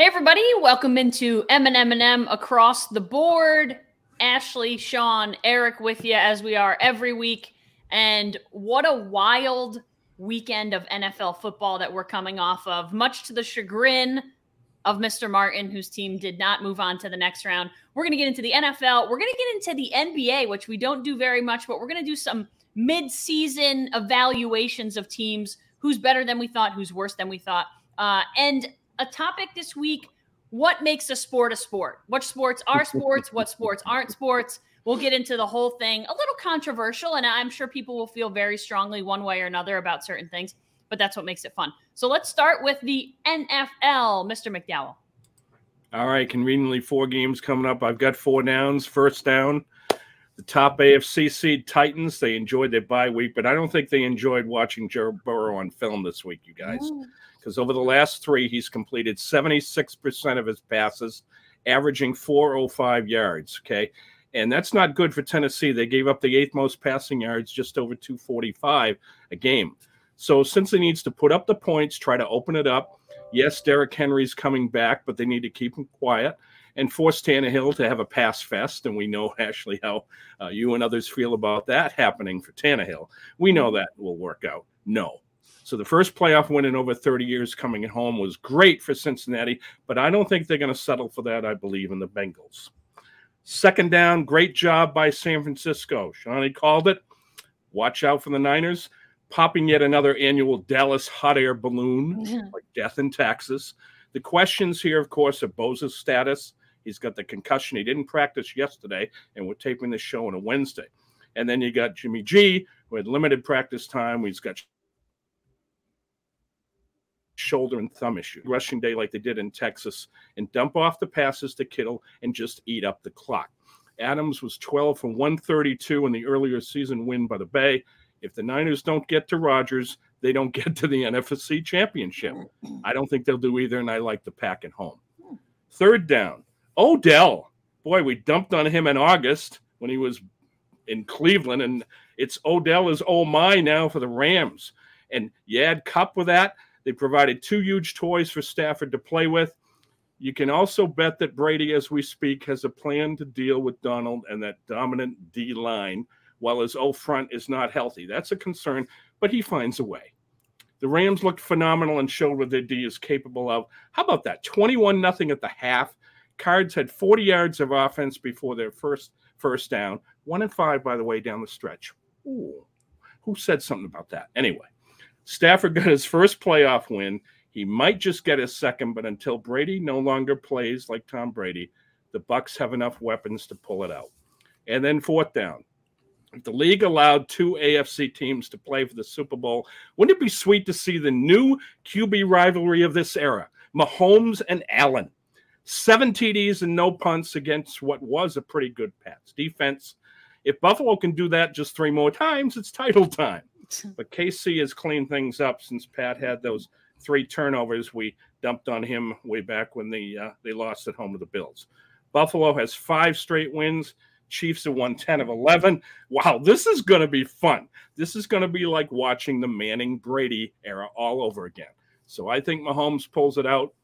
Hey everybody, welcome into M and M and M across the board. Ashley, Sean, Eric with you as we are every week. And what a wild weekend of NFL football that we're coming off of, much to the chagrin of Mr. Martin, whose team did not move on to the next round. We're going to get into the NFL. We're going to get into the NBA, which we don't do very much, but we're going to do some mid-season evaluations of teams who's better than we thought, who's worse than we thought. Uh, and a topic this week what makes a sport a sport? What sports are sports? what sports aren't sports? We'll get into the whole thing. A little controversial, and I'm sure people will feel very strongly one way or another about certain things, but that's what makes it fun. So let's start with the NFL, Mr. McDowell. All right, conveniently four games coming up. I've got four downs. First down, the top AFC seed Titans. They enjoyed their bye week, but I don't think they enjoyed watching Joe Burrow on film this week, you guys. Because over the last three, he's completed 76% of his passes, averaging 405 yards. Okay. And that's not good for Tennessee. They gave up the eighth most passing yards, just over 245 a game. So since he needs to put up the points, try to open it up. Yes, Derrick Henry's coming back, but they need to keep him quiet and force Tannehill to have a pass fest. And we know, Ashley, how uh, you and others feel about that happening for Tannehill. We know that will work out. No. So the first playoff win in over 30 years coming at home was great for Cincinnati, but I don't think they're going to settle for that. I believe in the Bengals. Second down, great job by San Francisco. Shawnee called it. Watch out for the Niners. Popping yet another annual Dallas hot air balloon, like death in Texas. The questions here, of course, are Bosa's status. He's got the concussion. He didn't practice yesterday, and we're taping this show on a Wednesday. And then you got Jimmy G, who had limited practice time. He's got shoulder and thumb issue. Rushing day like they did in Texas and dump off the passes to Kittle and just eat up the clock. Adams was 12 from 132 in the earlier season win by the Bay. If the Niners don't get to Rodgers, they don't get to the NFC championship. I don't think they'll do either, and I like the pack at home. Third down, Odell. Boy, we dumped on him in August when he was in Cleveland, and it's Odell is oh my now for the Rams. And you add Kupp with that. They provided two huge toys for Stafford to play with. You can also bet that Brady, as we speak, has a plan to deal with Donald and that dominant D line while his O front is not healthy. That's a concern, but he finds a way. The Rams looked phenomenal and showed what their D is capable of. How about that? 21 nothing at the half. Cards had 40 yards of offense before their first first down. One and five, by the way, down the stretch. Ooh, who said something about that? Anyway, Stafford got his first playoff win. He might just get his second, but until Brady no longer plays like Tom Brady, the Bucs have enough weapons to pull it out. And then fourth down. If the league allowed two AFC teams to play for the Super Bowl, wouldn't it be sweet to see the new QB rivalry of this era? Mahomes and Allen. Seven TDs and no punts against what was a pretty good Pats defense. If Buffalo can do that just three more times, it's title time. But KC has cleaned things up since Pat had those three turnovers we dumped on him way back when they uh, they lost at home to the Bills. Buffalo has five straight wins. Chiefs have won 10 of 11. Wow, this is going to be fun. This is going to be like watching the Manning Brady era all over again. So I think Mahomes pulls it out,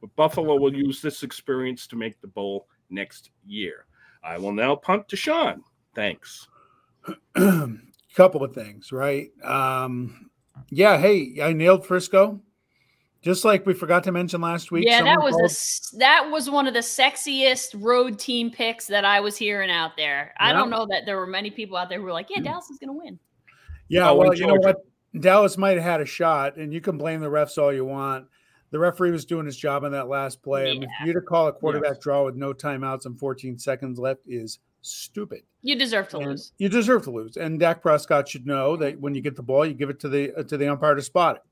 but Buffalo will use this experience to make the bowl next year. I will now punt to Sean. Thanks. couple of things, right? Um, yeah, hey, I nailed Frisco. Just like we forgot to mention last week. Yeah, that was called- a, that was one of the sexiest road team picks that I was hearing out there. Yeah. I don't know that there were many people out there who were like, "Yeah, Dallas is going to win." Yeah, well, you know what? Dallas might have had a shot, and you can blame the refs all you want. The referee was doing his job on that last play. Yeah. I mean, for you to call a quarterback yeah. draw with no timeouts and 14 seconds left is stupid. You deserve to and lose. You deserve to lose. And Dak Prescott should know that when you get the ball, you give it to the uh, to the umpire to spot it,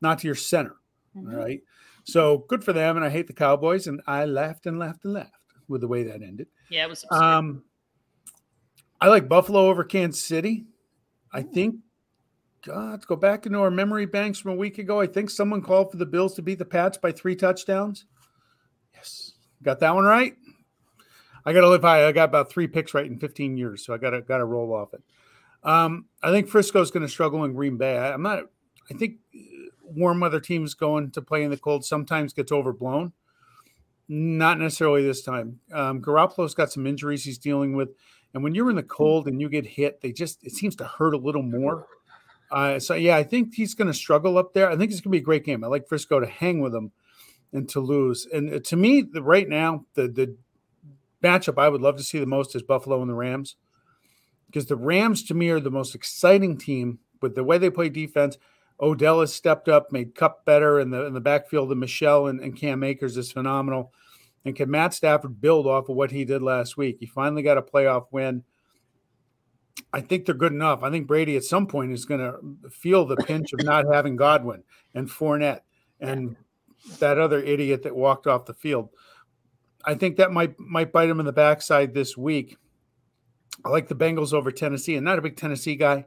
not to your center. Mm-hmm. Right. So good for them. And I hate the Cowboys. And I laughed and laughed and laughed with the way that ended. Yeah, it was. Absurd. Um, I like Buffalo over Kansas City. I think. God, let's go back into our memory banks from a week ago. I think someone called for the Bills to beat the Pats by three touchdowns. Yes, got that one right. I got to live high. I got about three picks right in 15 years, so I got to got to roll off it. Um, I think Frisco's going to struggle in Green Bay. I, I'm not. I think warm weather teams going to play in the cold sometimes gets overblown. Not necessarily this time. Um, Garoppolo's got some injuries he's dealing with, and when you're in the cold and you get hit, they just it seems to hurt a little more. Uh, so yeah, I think he's going to struggle up there. I think it's going to be a great game. I like Frisco to hang with them and to lose. And uh, to me, the, right now, the the matchup I would love to see the most is Buffalo and the Rams, because the Rams to me are the most exciting team with the way they play defense. Odell has stepped up, made Kupp better in the in the backfield. And Michel and, and Cam Akers is phenomenal. And can Matt Stafford build off of what he did last week? He finally got a playoff win. I think they're good enough. I think Brady at some point is going to feel the pinch of not having Godwin and Fournette and that other idiot that walked off the field. I think that might might bite him in the backside this week. I like the Bengals over Tennessee, and not a big Tennessee guy.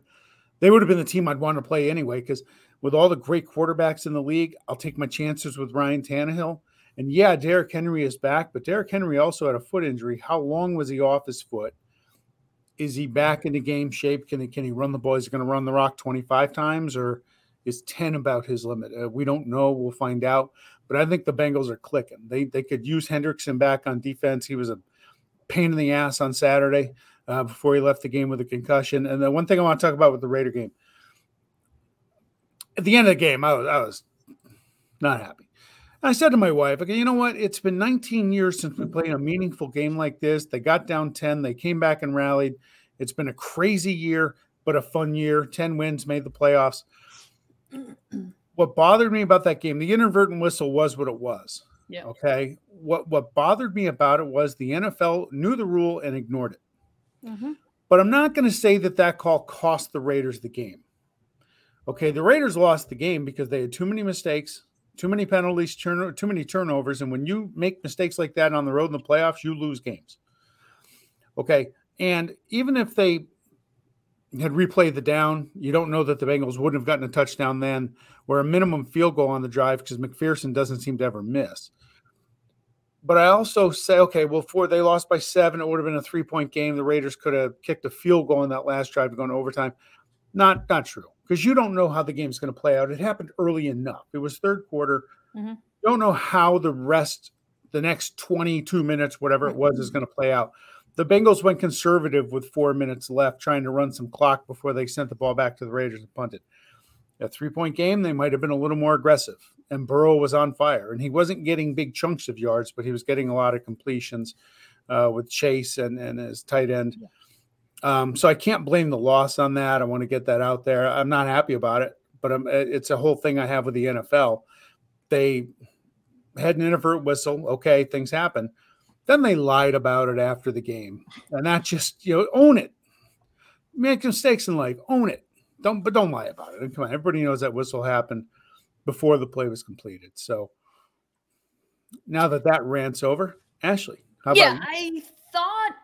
They would have been the team I'd want to play anyway, because with all the great quarterbacks in the league, I'll take my chances with Ryan Tannehill. And yeah, Derrick Henry is back, but Derrick Henry also had a foot injury. How long was he off his foot? Is he back into game shape? Can he can he run the ball? Is he going to run the rock 25 times or is 10 about his limit? Uh, we don't know. We'll find out. But I think the Bengals are clicking. They they could use Hendrickson back on defense. He was a pain in the ass on Saturday uh, before he left the game with a concussion. And the one thing I want to talk about with the Raider game, at the end of the game, I was I was not happy. I said to my wife, okay, you know what? It's been 19 years since we played a meaningful game like this. They got down 10, they came back and rallied. It's been a crazy year, but a fun year. 10 wins, made the playoffs. What bothered me about that game, the inadvertent whistle was what it was. Yeah. Okay. What what bothered me about it was the NFL knew the rule and ignored it. Mm-hmm. But I'm not going to say that that call cost the Raiders the game. Okay, the Raiders lost the game because they had too many mistakes, too many penalties, turn, too many turnovers, and when you make mistakes like that on the road in the playoffs, you lose games. Okay, and even if they had replayed the down, you don't know that the Bengals wouldn't have gotten a touchdown then, or a minimum field goal on the drive because McPherson doesn't seem to ever miss. But I also say, okay, well, before they lost by seven, it would have been a three point game. The Raiders could have kicked a field goal in that last drive to go into overtime. Not not true because you don't know how the game's going to play out. It happened early enough. It was third quarter. Mhm. Don't know how the rest, the next 22 minutes, whatever it was, is going to play out. The Bengals went conservative with four minutes left, trying to run some clock before they sent the ball back to the Raiders and punted. A three point game, they might have been a little more aggressive. And Burrow was on fire. And he wasn't getting big chunks of yards, but he was getting a lot of completions uh, with Chase and, and his tight end. Um, so I can't blame the loss on that. I want to get that out there. I'm not happy about it, but I'm, it's a whole thing I have with the NFL. They had an inadvertent whistle. Okay, things happen. Then they lied about it after the game, and that just you know own it. Make mistakes in life, own it. Don't but don't lie about it. And come on, everybody knows that whistle happened before the play was completed. So now that that rant's over, Ashley, how about yeah, I thought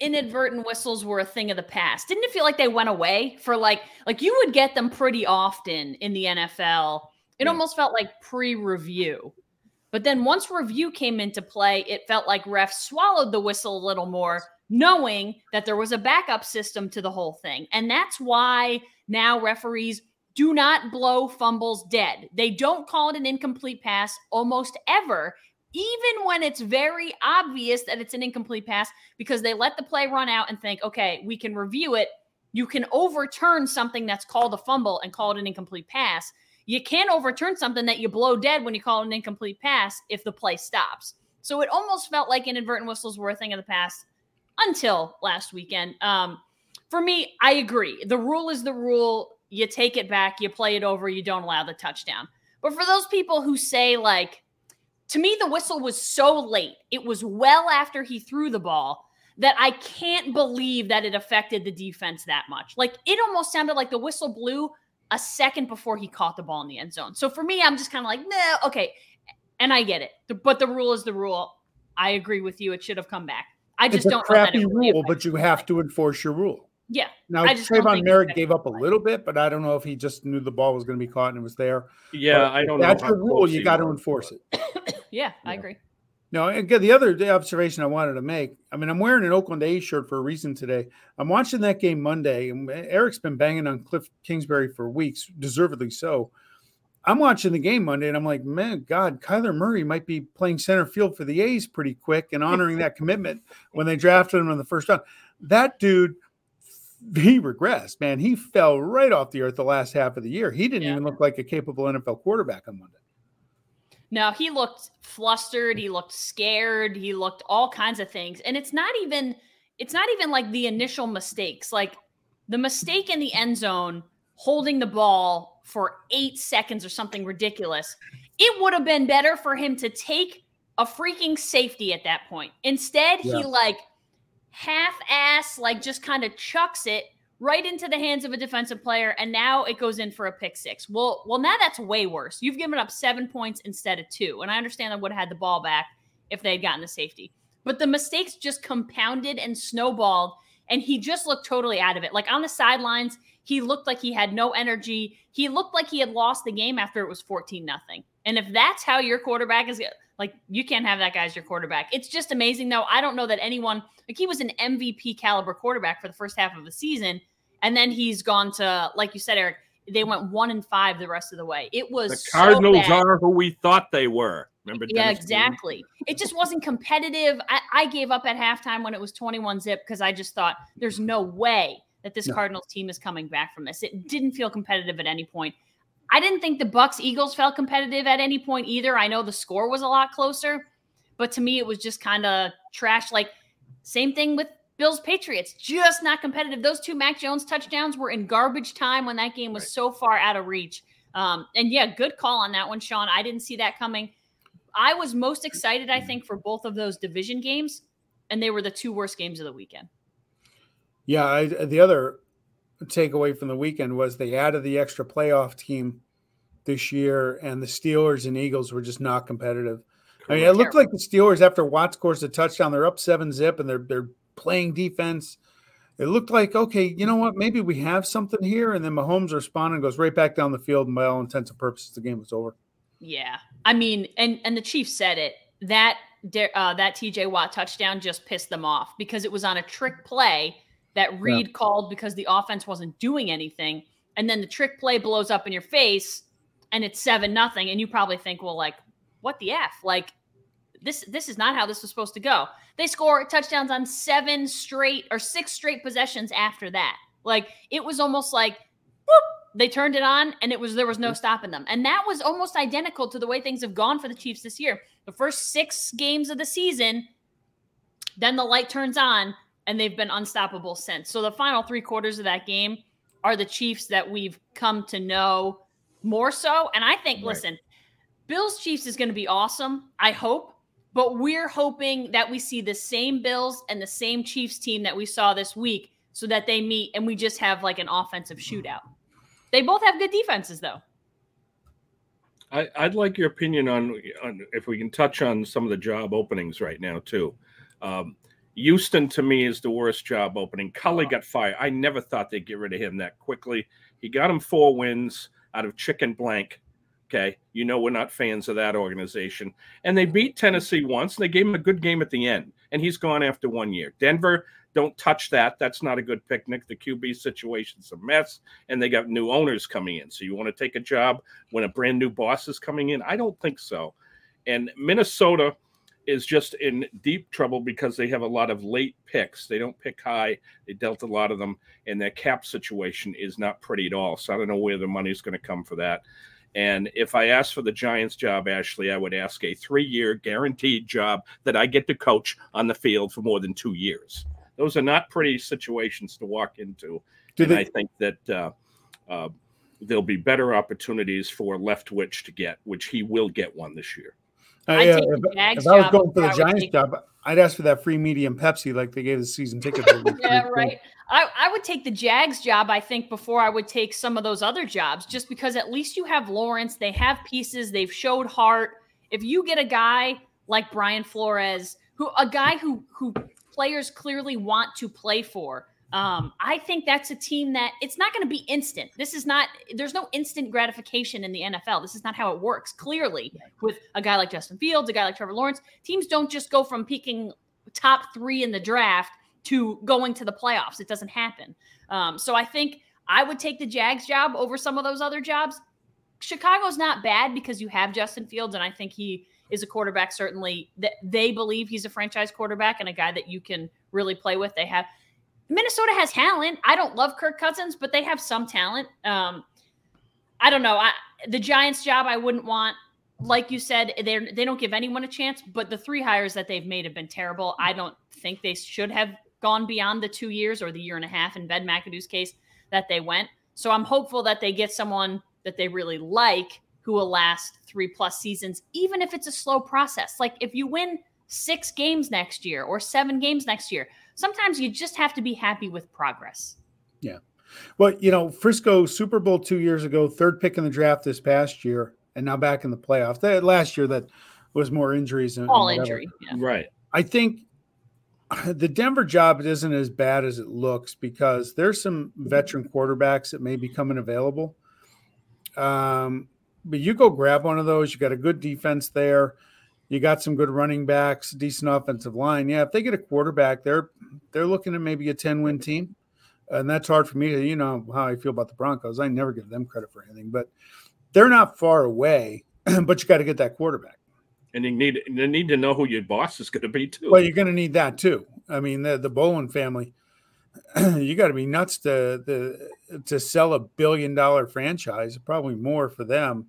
inadvertent whistles were a thing of the past. Didn't it feel like they went away for like like you would get them pretty often in the NFL? It Yeah. almost felt like pre-review. But then once review came into play, it felt like refs swallowed the whistle a little more, knowing that there was a backup system to the whole thing. And that's why now referees do not blow fumbles dead. They don't call it an incomplete pass almost ever, even when it's very obvious that it's an incomplete pass, because they let the play run out and think, okay, we can review it. You can overturn something that's called a fumble and call it an incomplete pass. You can't overturn something that you blow dead when you call an incomplete pass if the play stops. So it almost felt like inadvertent whistles were a thing of the past until last weekend. Um, for me, I agree. The rule is the rule. You take it back, you play it over, you don't allow the touchdown. But for those people who say, like, to me, the whistle was so late, it was well after he threw the ball that I can't believe that it affected the defense that much. Like, it almost sounded like the whistle blew a second before he caught the ball in the end zone. So for me, I'm just kind of like, no, okay. And I get it. But the rule is the rule. I agree with you. It should have come back. I just It's a don't know that crappy really rule, but you have to enforce your rule. Yeah. Now, I just Trayvon think Merrick gave up a little bit, but I don't know if he just knew the ball was going to be caught and it was there. Yeah, But I don't know. That's the rule. You got to enforce it. Yeah, I agree. No, again, the other observation I wanted to make. I mean, I'm wearing an Oakland A's shirt for a reason today. I'm watching that game Monday, and Eric's been banging on Cliff Kingsbury for weeks, deservedly so. I'm watching the game Monday and I'm like, man, God, Kyler Murray might be playing center field for the A's pretty quick and honoring that commitment when they drafted him in the first round. That dude, he regressed, man. He fell right off the earth the last half of the year. He didn't yeah. even look like a capable NFL quarterback on Monday. No, he looked flustered. He looked scared. He looked all kinds of things. And it's not even, it's not even like the initial mistakes. Like the mistake in the end zone holding the ball for eight seconds or something ridiculous. It would have been better for him to take a freaking safety at that point. Instead, yeah. he like half ass, like just kind of chucks it right into the hands of a defensive player, and now it goes in for a pick six. Well, well, now that's way worse. You've given up seven points instead of two, and I understand I would have had the ball back if they had gotten the safety. But the mistakes just compounded and snowballed, and he just looked totally out of it. Like on the sidelines, he looked like he had no energy. He looked like he had lost the game after it was 14 nothing. And if that's how your quarterback is like you can't have that guy as your quarterback. It's just amazing though. I don't know that anyone like he was an MVP caliber quarterback for the first half of the season and then he's gone to like you said Eric, they went 1 and 5 the rest of the way. It was The Cardinals so are who we thought they were. Remember Yeah, Dennis exactly. It just wasn't competitive. I, I gave up at halftime when it was 21 zip because I just thought there's no way that this no. Cardinals team is coming back from this. It didn't feel competitive at any point. I didn't think the Bucs Eagles felt competitive at any point either. I know the score was a lot closer, but to me it was just kind of trash. Like same thing with Bills Patriots, just not competitive. Those two Mac Jones touchdowns were in garbage time when that game was right. so far out of reach. Um, and yeah, good call on that one, Sean. I didn't see that coming. I was most excited, I think, for both of those division games, and they were the two worst games of the weekend. Yeah, I, the other takeaway from the weekend was they added the extra playoff team this year, and the Steelers and Eagles were just not competitive. I mean, it looked like the Steelers after Watt scores a touchdown, they're up seven zip, and they're they're playing defense. It looked like okay, you know what? Maybe we have something here, and then Mahomes responded and goes right back down the field, and by all intents and purposes, the game was over. Yeah, I mean, and and the Chiefs said it that uh, that TJ Watt touchdown just pissed them off because it was on a trick play that Reid yeah. called because the offense wasn't doing anything. And then the trick play blows up in your face and it's seven nothing. And you probably think, well, like, what the F? Like, this this is not how this was supposed to go. They score touchdowns on seven straight or six straight possessions after that. Like it was almost like whoop, they turned it on and it was there was no mm-hmm. stopping them. And that was almost identical to the way things have gone for the Chiefs this year. The first 6 games of the season, then the light turns on and they've been unstoppable since. So the final three quarters of that game are the Chiefs that we've come to know more so. And I think, right. listen, Bills Chiefs is going to be awesome. I hope. But we're hoping that we see the same Bills and the same Chiefs team that we saw this week so that they meet and we just have like an offensive shootout. They both have good defenses, though. I, would like your opinion on, on, if we can touch on some of the job openings right now, too. Um, Houston to me is the worst job opening. Culley got fired. I never thought they'd get rid of him that quickly. He got him four wins out of chicken blank. Okay. You know, we're not fans of that organization. And they beat Tennessee once. And they gave him a good game at the end. And he's gone after one year. Denver, don't touch that. That's not a good picnic. The QB situation's a mess. And they got new owners coming in. So you want to take a job when a brand new boss is coming in? I don't think so. And Minnesota, is just in deep trouble because they have a lot of late picks. They don't pick high. They dealt a lot of them, and their cap situation is not pretty at all. So I don't know where the money's going to come for that. And if I ask for the Giants job, Ashley, I would ask a three-year guaranteed job that I get to coach on the field for more than two years. Those are not pretty situations to walk into. and they- I think that uh, uh, there'll be better opportunities for Leftwich to get, which he will get one this year. Uh, yeah, if, if I was going for the Giants take... job, I'd ask for that free medium Pepsi like they gave the season ticket. yeah, right. I, I would take the Jags job, I think, before I would take some of those other jobs, just because at least you have Lawrence. They have pieces. They've showed heart. If you get a guy like Brian Flores, who a guy who who players clearly want to play for, um, I think that's a team that it's not going to be instant. This is not, there's no instant gratification in the NFL. This is not how it works. Clearly, with a guy like Justin Fields, a guy like Trevor Lawrence, teams don't just go from peaking top three in the draft to going to the playoffs. It doesn't happen. Um, so I think I would take the Jags job over some of those other jobs. Chicago's not bad because you have Justin Fields, and I think he is a quarterback. Certainly, that they believe he's a franchise quarterback and a guy that you can really play with. They have Minnesota has talent. I don't love Kirk Cousins, but they have some talent. Um, I don't know. I, the Giants' job, I wouldn't want. Like you said, they they don't give anyone a chance. But the three hires that they've made have been terrible. I don't think they should have gone beyond the two years or the year and a half in Ben McAdoo's case that they went. So I'm hopeful that they get someone that they really like who will last three plus seasons, even if it's a slow process. Like if you win six games next year or seven games next year, sometimes you just have to be happy with progress. Yeah. Well, you know, Frisco Super Bowl two years ago, third pick in the draft this past year, and now back in the playoffs. That last year that was more injuries and all injury. Yeah. Right. I think the Denver job isn't as bad as it looks because there's some veteran quarterbacks that may be coming available. Um, but you go grab one of those. You got a good defense there. You got some good running backs, decent offensive line. Yeah, if they get a quarterback, they're they're looking at maybe a ten win team, and that's hard for me to you know how I feel about the Broncos. I never give them credit for anything, but they're not far away. but you got to get that quarterback and you need you need to know who your boss is going to be too. Well, you're going to need that too. I mean, the the Bowlen family, you got to be nuts to the to sell a billion dollar franchise. Probably more for them,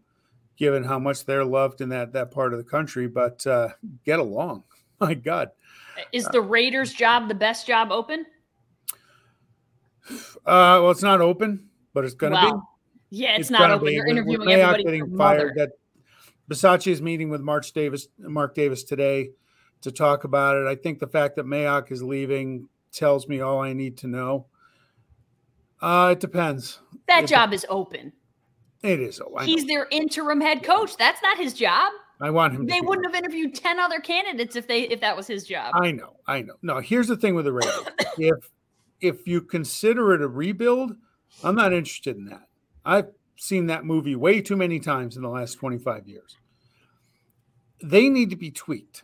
given how much they're loved in that that part of the country. But uh, get along, my God. Is the Raiders' job the best job open? Uh, well, it's not open, but it's going to wow. be. Yeah, it's, it's not open. Be. You're interviewing everybody. Getting fired. That Bisaccia is meeting with Mark Davis, Mark Davis today to talk about it. I think the fact that Mayock is leaving tells me all I need to know. Uh, it depends. That it job is open. It is. Oh, He's their interim head coach. That's not his job. I want him. They wouldn't have interviewed ten other candidates if they if that was his job. I know. I know. No, here's the thing with the Raiders. if if you consider it a rebuild, I'm not interested in that. I've seen that movie way too many times in the last 25 years. They need to be tweaked.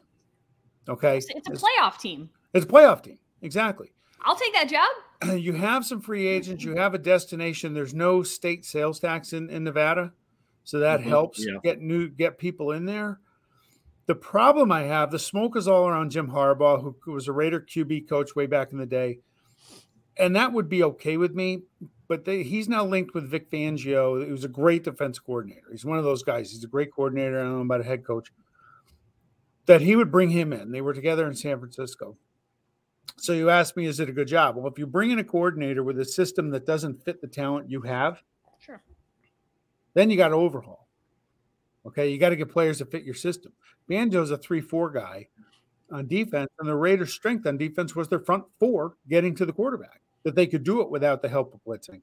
Okay. It's, it's a playoff team. It's a playoff team. Exactly. I'll take that job. You have some free agents. You have a destination. There's no state sales tax in, in Nevada. So that mm-hmm. helps yeah. get new get people in there. The problem I have, the smoke is all around Jim Harbaugh, who, who was a Raider QB coach way back in the day. And that would be okay with me but they, he's now linked with Vic Fangio, who's a great defense coordinator. He's one of those guys. He's a great coordinator. I don't know about a head coach. That he would bring him in. They were together in San Francisco. So you ask me, is it a good job? Well, if you bring in a coordinator with a system that doesn't fit the talent you have, sure. Then you got to overhaul. Okay, you got to get players that fit your system. Fangio's a three-four guy on defense, and the Raiders' strength on defense was their front four getting to the quarterback that they could do it without the help of blitzing.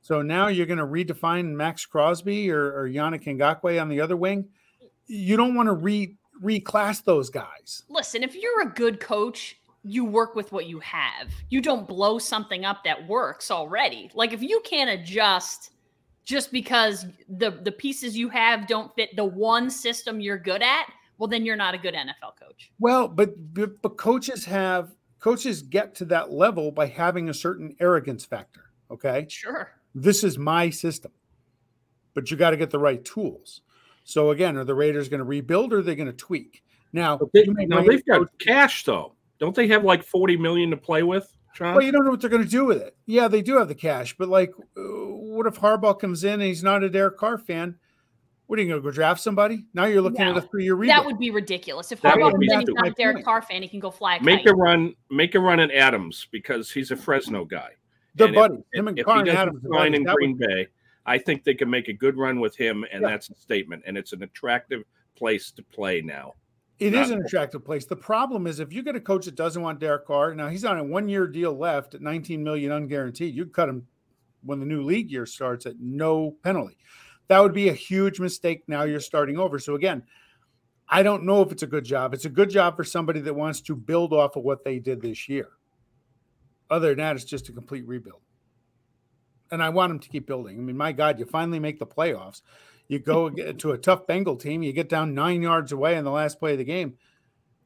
So now you're going to redefine Maxx Crosby or, or Yannick Ngakoue on the other wing. You don't want to re reclass those guys. Listen, if you're a good coach, you work with what you have. You don't blow something up that works already. Like if you can't adjust just because the the pieces you have don't fit the one system you're good at, well then you're not a good NFL coach. Well, but but, but coaches have coaches get to that level by having a certain arrogance factor. Okay. Sure. This is my system, but you got to get the right tools. So again, are the Raiders going to rebuild or are they going to tweak? Now, they, now they've got cash though. Don't they have like 40 million to play with? Sean? Well, you don't know what they're going to do with it. Yeah, they do have the cash, but like, uh, what if Harbaugh comes in and he's not a Derek Carr fan? What are you going to go draft somebody? Now you're looking no, at a three-year rebuild. That would be ridiculous. If Harbaugh comes in, he's not a Derek Carr fan. He can go fly. A make a run. Make a run at Adams because he's a Fresno guy. The buddy. If, Him and if, Carr if he doesn't Adams sign in Green would... Bay, I think they can make a good run with him, and yeah. that's a statement. And it's an attractive place to play now. It not is an attractive place. The problem is if you get a coach that doesn't want Derek Carr, now he's on a one-year deal left at 19 million unguaranteed. You cut him when the new league year starts at no penalty that would be a huge mistake. Now you're starting over. So again, I don't know if it's a good job. It's a good job for somebody that wants to build off of what they did this year. Other than that, it's just a complete rebuild. And I want them to keep building. I mean, my God, you finally make the playoffs. You go to a tough Bengal team, you get down nine yards away in the last play of the game,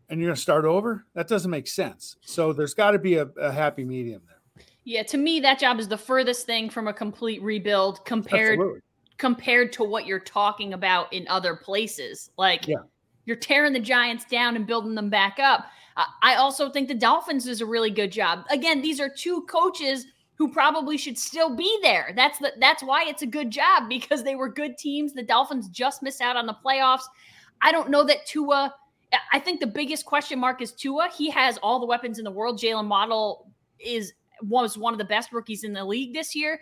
and you're going to start over? That doesn't make sense. So there's got to be a, a happy medium there. Yeah, to me, that job is the furthest thing from a complete rebuild compared Absolutely compared to what you're talking about in other places. Like Yeah. you're tearing the Giants down and building them back up. I- I also think the Dolphins is a really good job. Again, these are two coaches who probably should still be there. That's the that's why it's a good job because they were good teams. The Dolphins just missed out on the playoffs. I don't know that Tua. I think the biggest question mark is Tua. He has all the weapons in the world. Jaylen Waddle is was one of the best rookies in the league this year.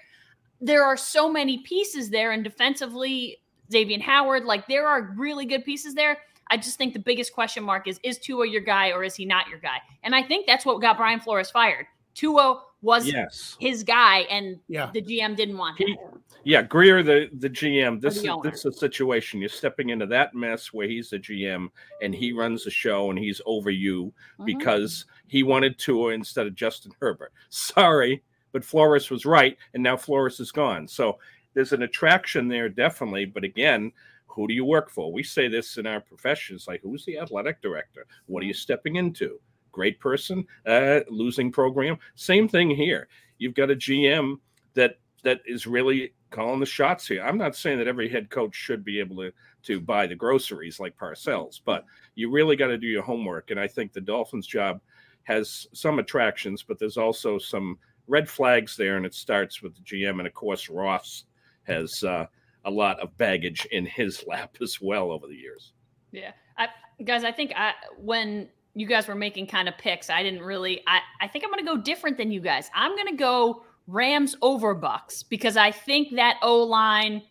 There are so many pieces there, and defensively, Xavier Howard, like there are really good pieces there. I just think the biggest question mark is is Tua your guy or is he not your guy? And I think that's what got Brian Flores fired. Tua was Yes. his guy, and Yeah. the GM didn't want He- that. Yeah, Grier, the the GM. This the is owner. this is a situation. You're stepping into that mess where he's the GM and he runs the show and he's over you Mhm. because he wanted Tua instead of Justin Herbert. Sorry, but Flores was right, and now Flores is gone. So there's an attraction there, definitely. But again, who do you work for? We say this in our professions, like who's the athletic director? What are you stepping into? Great person, uh, losing program. Same thing here. You've got a GM that that is really calling the shots here. I'm not saying that every head coach should be able to to buy the groceries like Parcells, but you really got to do your homework. And I think the Dolphins' job has some attractions, but there's also some red flags there, and it starts with the GM. And of course, Ross has uh, a lot of baggage in his lap as well over the years. Yeah, I, guys, I think I when you guys were making kind of picks, I didn't really. I I think I'm going to go different than you guys. I'm going to go Rams over Bucs because I think that O line,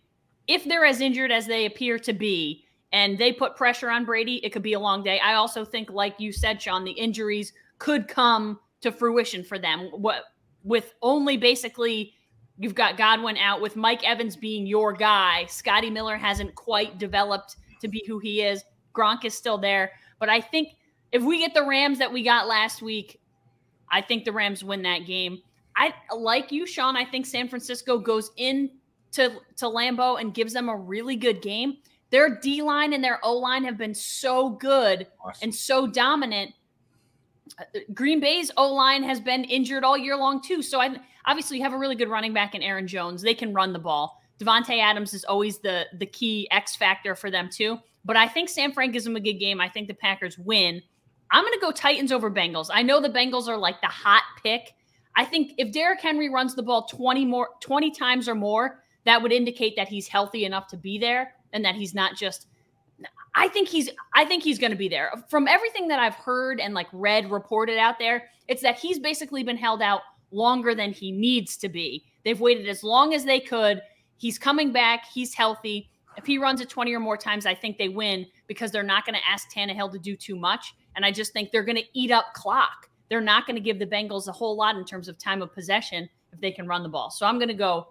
if they're as injured as they appear to be, and they put pressure on Brady, it could be a long day. I also think, like you said, Sean, the injuries could come to fruition for them. What with only basically. You've got Godwin out with Mike Evans being your guy. Scotty Miller hasn't quite developed to be who he is. Gronk is still there. But I think if we get the Rams that we got last week, I think the Rams win that game. I like you, Sean. I think San Francisco goes in to, to Lambeau and gives them a really good game. Their D line and their O line have been so good and so dominant. Green Bay's O line has been injured all year long too. So I obviously you have a really good running back in Aaron Jones. They can run the ball. Davante Adams is always the the key X factor for them too. But I think San Frank gives them a good game. I think the Packers win. I'm going to go Titans over Bengals. I know the Bengals are like the hot pick. I think if Derrick Henry runs the ball 20 more 20 times or more, that would indicate that he's healthy enough to be there and that he's not just I think he's I think he's going to be there. From everything that I've heard and like read reported out there, it's that he's basically been held out longer than he needs to be. They've waited as long as they could. He's coming back. He's healthy. If he runs it 20 or more times, I think they win because they're not going to ask Tannehill to do too much. And I just think they're going to eat up clock. They're not going to give the Bengals a whole lot in terms of time of possession if they can run the ball. So I'm going to go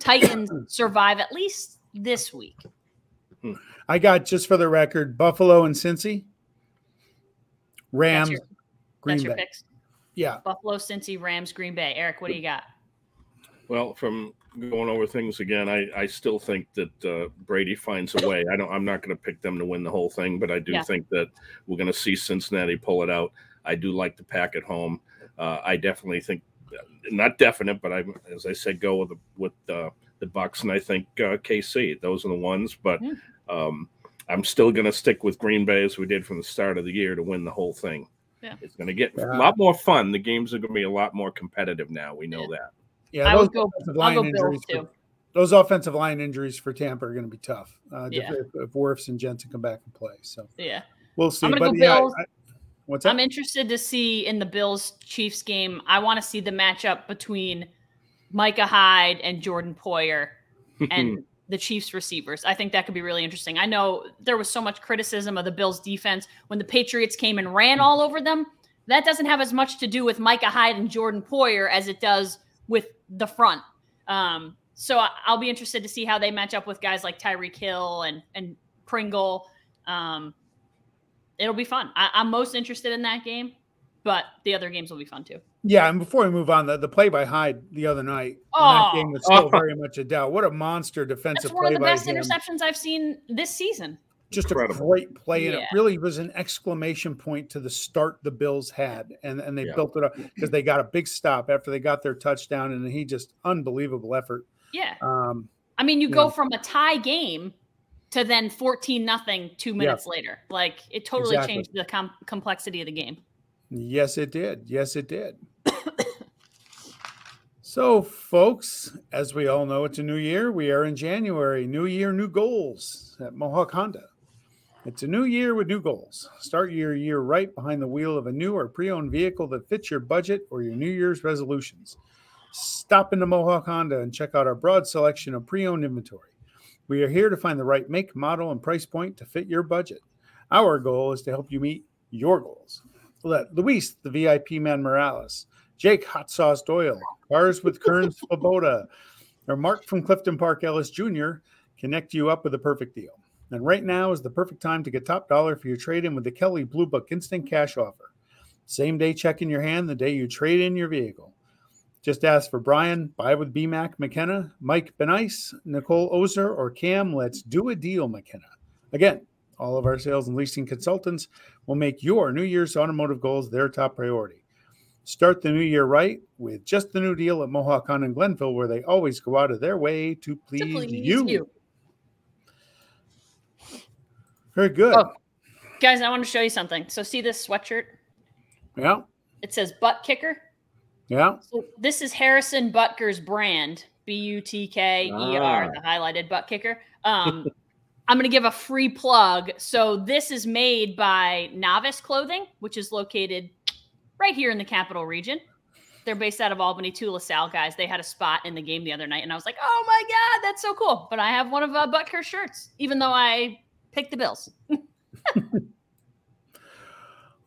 Titans survive at least this week. Hmm. I got just for the record Buffalo and Cincy, Rams, That's your, Green that's your Bay. picks. Yeah, Buffalo, Cincy, Rams, Green Bay. Eric, what do you got? Well, from going over things again, I, I still think that uh, Brady finds a way. I don't. I'm not going to pick them to win the whole thing, but I do Yeah. think that we're going to see Cincinnati pull it out. I do like the pack at home. Uh, I definitely think, not definite, but I, as I said, go with the, with uh, the Bucs, and I think uh, KC. Those are the ones. But Yeah. um, I'm still going to stick with Green Bay as we did from the start of the year to win the whole thing. Yeah. It's going to get Yeah. a lot more fun. The games are going to be a lot more competitive now. We know Yeah. that. Yeah. I those would go. offensive I'll line go injuries for- those offensive line injuries for Tampa are going to be tough. Uh, if- Yeah. if, if Wirfs and Jensen come back and play, so Yeah. we'll see. gonna but go yeah, Bills. I- what's that? I'm interested to see in the Bills Chiefs game. I want to see the matchup between Micah Hyde and Jordan Poyer and the Chiefs receivers. I think that could be really interesting. I know there was so much criticism of the Bills defense when the Patriots came and ran all over them. That doesn't have as much to do with Micah Hyde and Jordan Poyer as it does with the front. Um, so I- I'll be interested to see how they match up with guys like Tyreek Hill and and Pringle. Um, it'll be fun. I, I'm most interested in that game, but the other games will be fun too. yeah, and before we move on, the, the play by Hyde the other night, when Oh. that game was still very much a doubt. What a monster defensive That's one of play the by best him. interceptions I've seen this season. Just Incredible. a great play, and it really was an exclamation point to the start the Bills had, and and they Yeah. built it up because they got a big stop after they got their touchdown, and he just unbelievable effort. Yeah. Um, I I mean, you Yeah. go from a tie game to then 14 nothing two minutes later. Like it totally Exactly. changed the com- complexity of the game. Yes, it did. Yes, it did. so, folks, as we all know, it's a new year. We are in January. New year, new goals at Mohawk Honda. It's a new year with new goals. Start your year right behind the wheel of a new or pre owned vehicle that fits your budget or your New Year's resolutions. Stop into Mohawk Honda and check out our broad selection of pre owned inventory. We are here to find the right make, model, and price point to fit your budget. Our goal is to help you meet your goals. Let Luis, the VIP man Morales, Jake Hot Sauce Doyle, Cars with Kern Svoboda, or Mark from Clifton Park Ellis Jr. connect you up with a perfect deal. And right now is the perfect time to get top dollar for your trade in with the Kelley Blue Book Instant Cash Offer. Same day check in your hand the day you trade in your vehicle. Just ask for Brian, buy with BMAC McKenna, Mike Benice, Nicole Ozer, or Cam. Let's do a deal, McKenna. Again, all of our sales and leasing consultants will make your New Year's automotive goals their top priority. Start the new year right with just the new deal at Mohawk Honda in Glenville, where they always go out of their way to please, To please you. you. Very good. Oh. Guys, I want to show you something. So see this sweatshirt? Yeah, It says butt kicker. yeah. So this is Harrison Butker's brand, B U T K E R, Ah. the highlighted butt kicker. Um, I'm going to give a free plug. So this is made by Novice Clothing, which is located right here in the capital region. They're based out of Albany, too. LaSalle guys. They had a spot in the game the other night, and I was like, "Oh my god, that's so cool!" But I have one of uh, Butker's shirts, even though I picked the Bills.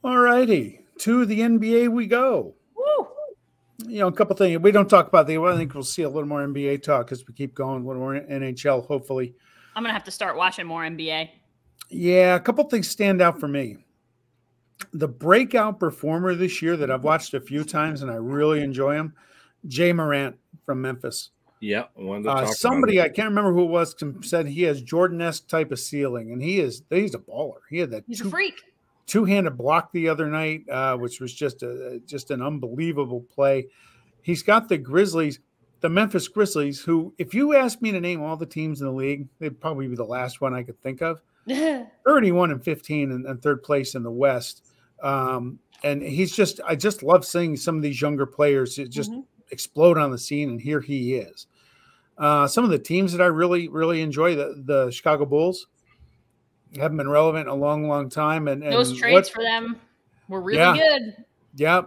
All righty. To the NBA we go. Woo! You know, a couple things. We don't talk about the. I think we'll see a little more NBA talk as we keep going. A little more NHL, hopefully. I'm gonna have to start watching more NBA. Yeah, a couple things stand out for me. The breakout performer this year that I've watched a few times and I really enjoy him, Ja Morant from Memphis. Yeah, I wanted to Uh, somebody I can't remember who it was said he has Jordan-esque type of ceiling, and he is he's a baller. He had that He's two, a freak. two-handed block the other night, uh, which was just a just an unbelievable play. He's got the Grizzlies, the Memphis Grizzlies, who, if you asked me to name all the teams in the league, they'd probably be the last one I could think of. 31 and 15 and, and third place in the West. Um, and he's just, I just love seeing some of these younger players just Mhm. Explode on the scene, and here he is. Uh, some of the teams that I really, really enjoy, the, the Chicago Bulls, haven't been relevant in a long, long time. And, and Those trades what- for them were really Yeah. good. yeah.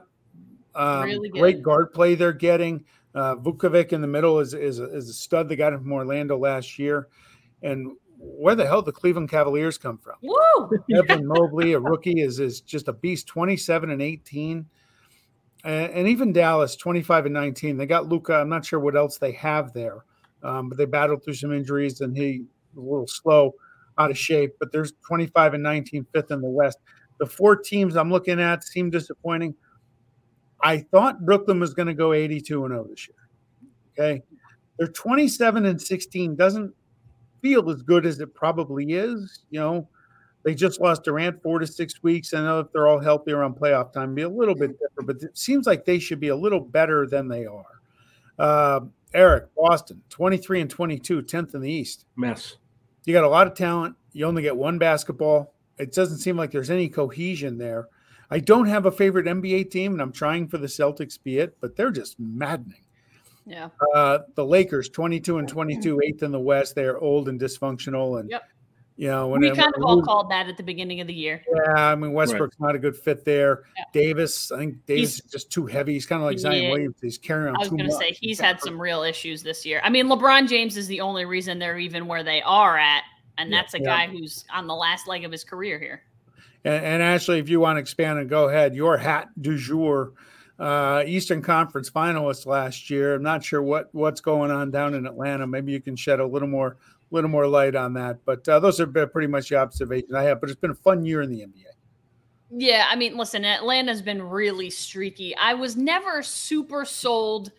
Um, Really Great guard play they're getting. Uh, Vucevic in the middle is, is, a, is a stud. They got him from Orlando last year. And where the hell the Cleveland Cavaliers come from? Woo! Evan Mobley, a rookie, is is just a beast. Twenty seven and eighteen, and, and even Dallas, twenty five and nineteen. They got Luka. I'm not sure what else they have there, um, but they battled through some injuries, and he was a little slow, out of shape. But there's twenty five and 19, fifth in the West. The four teams I'm looking at seem disappointing. I thought Brooklyn was going to go 82 and 0 this year. Okay, they're 27 and 16. Doesn't feel as good as it probably is. You know, they just lost Durant four to six weeks. I know if they're all healthy around playoff time, be a little bit different, but it seems like they should be a little better than they are. Uh, Eric, Boston, 23 and 22, 10th in the East. mess. You got a lot of talent. You only get one basketball. It doesn't seem like there's any cohesion there. I don't have a favorite NBA team, and I'm trying for the Celtics, be it, but they're just maddening. Yeah. Uh, the Lakers, 22 and 22, eighth in the West. They're old and dysfunctional. And, Yep. You know, when we kind of all called that at the beginning of the year. yeah, I mean, Westbrook's not a good fit there. Yeah. Davis, I think Davis He's- is just too heavy. He's kind of like Zion Yeah. Williams. He's carrying on I was going to say he's had some real issues this year. I mean, LeBron James is the only reason they're even where they are at, and Yeah. that's a Yeah. guy who's on the last leg of his career here. And, and Ashley, if you want to expand and go ahead, your hat du jour, uh, Eastern Conference finalist last year. I'm not sure what what's going on down in Atlanta. Maybe you can shed a little more little more light on that. But uh, those are pretty much the observations I have. But it's been a fun year in the NBA. Yeah, I mean, listen, Atlanta's been really streaky. I was never super sold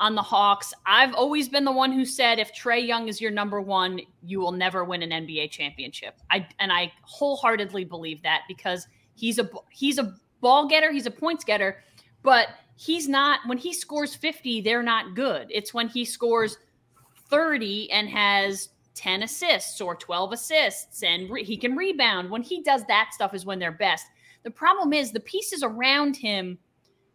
on the Hawks. I've always been the one who said if Trae Young is your number one, you will never win an NBA championship. I and I wholeheartedly believe that because he's a he's a ball getter, he's a points getter, but he's not when he scores 50, they're not good. It's when he scores 30 and has 10 assists or 12 assists and re- he can rebound. When he does that stuff is when they're best. The problem is the pieces around him,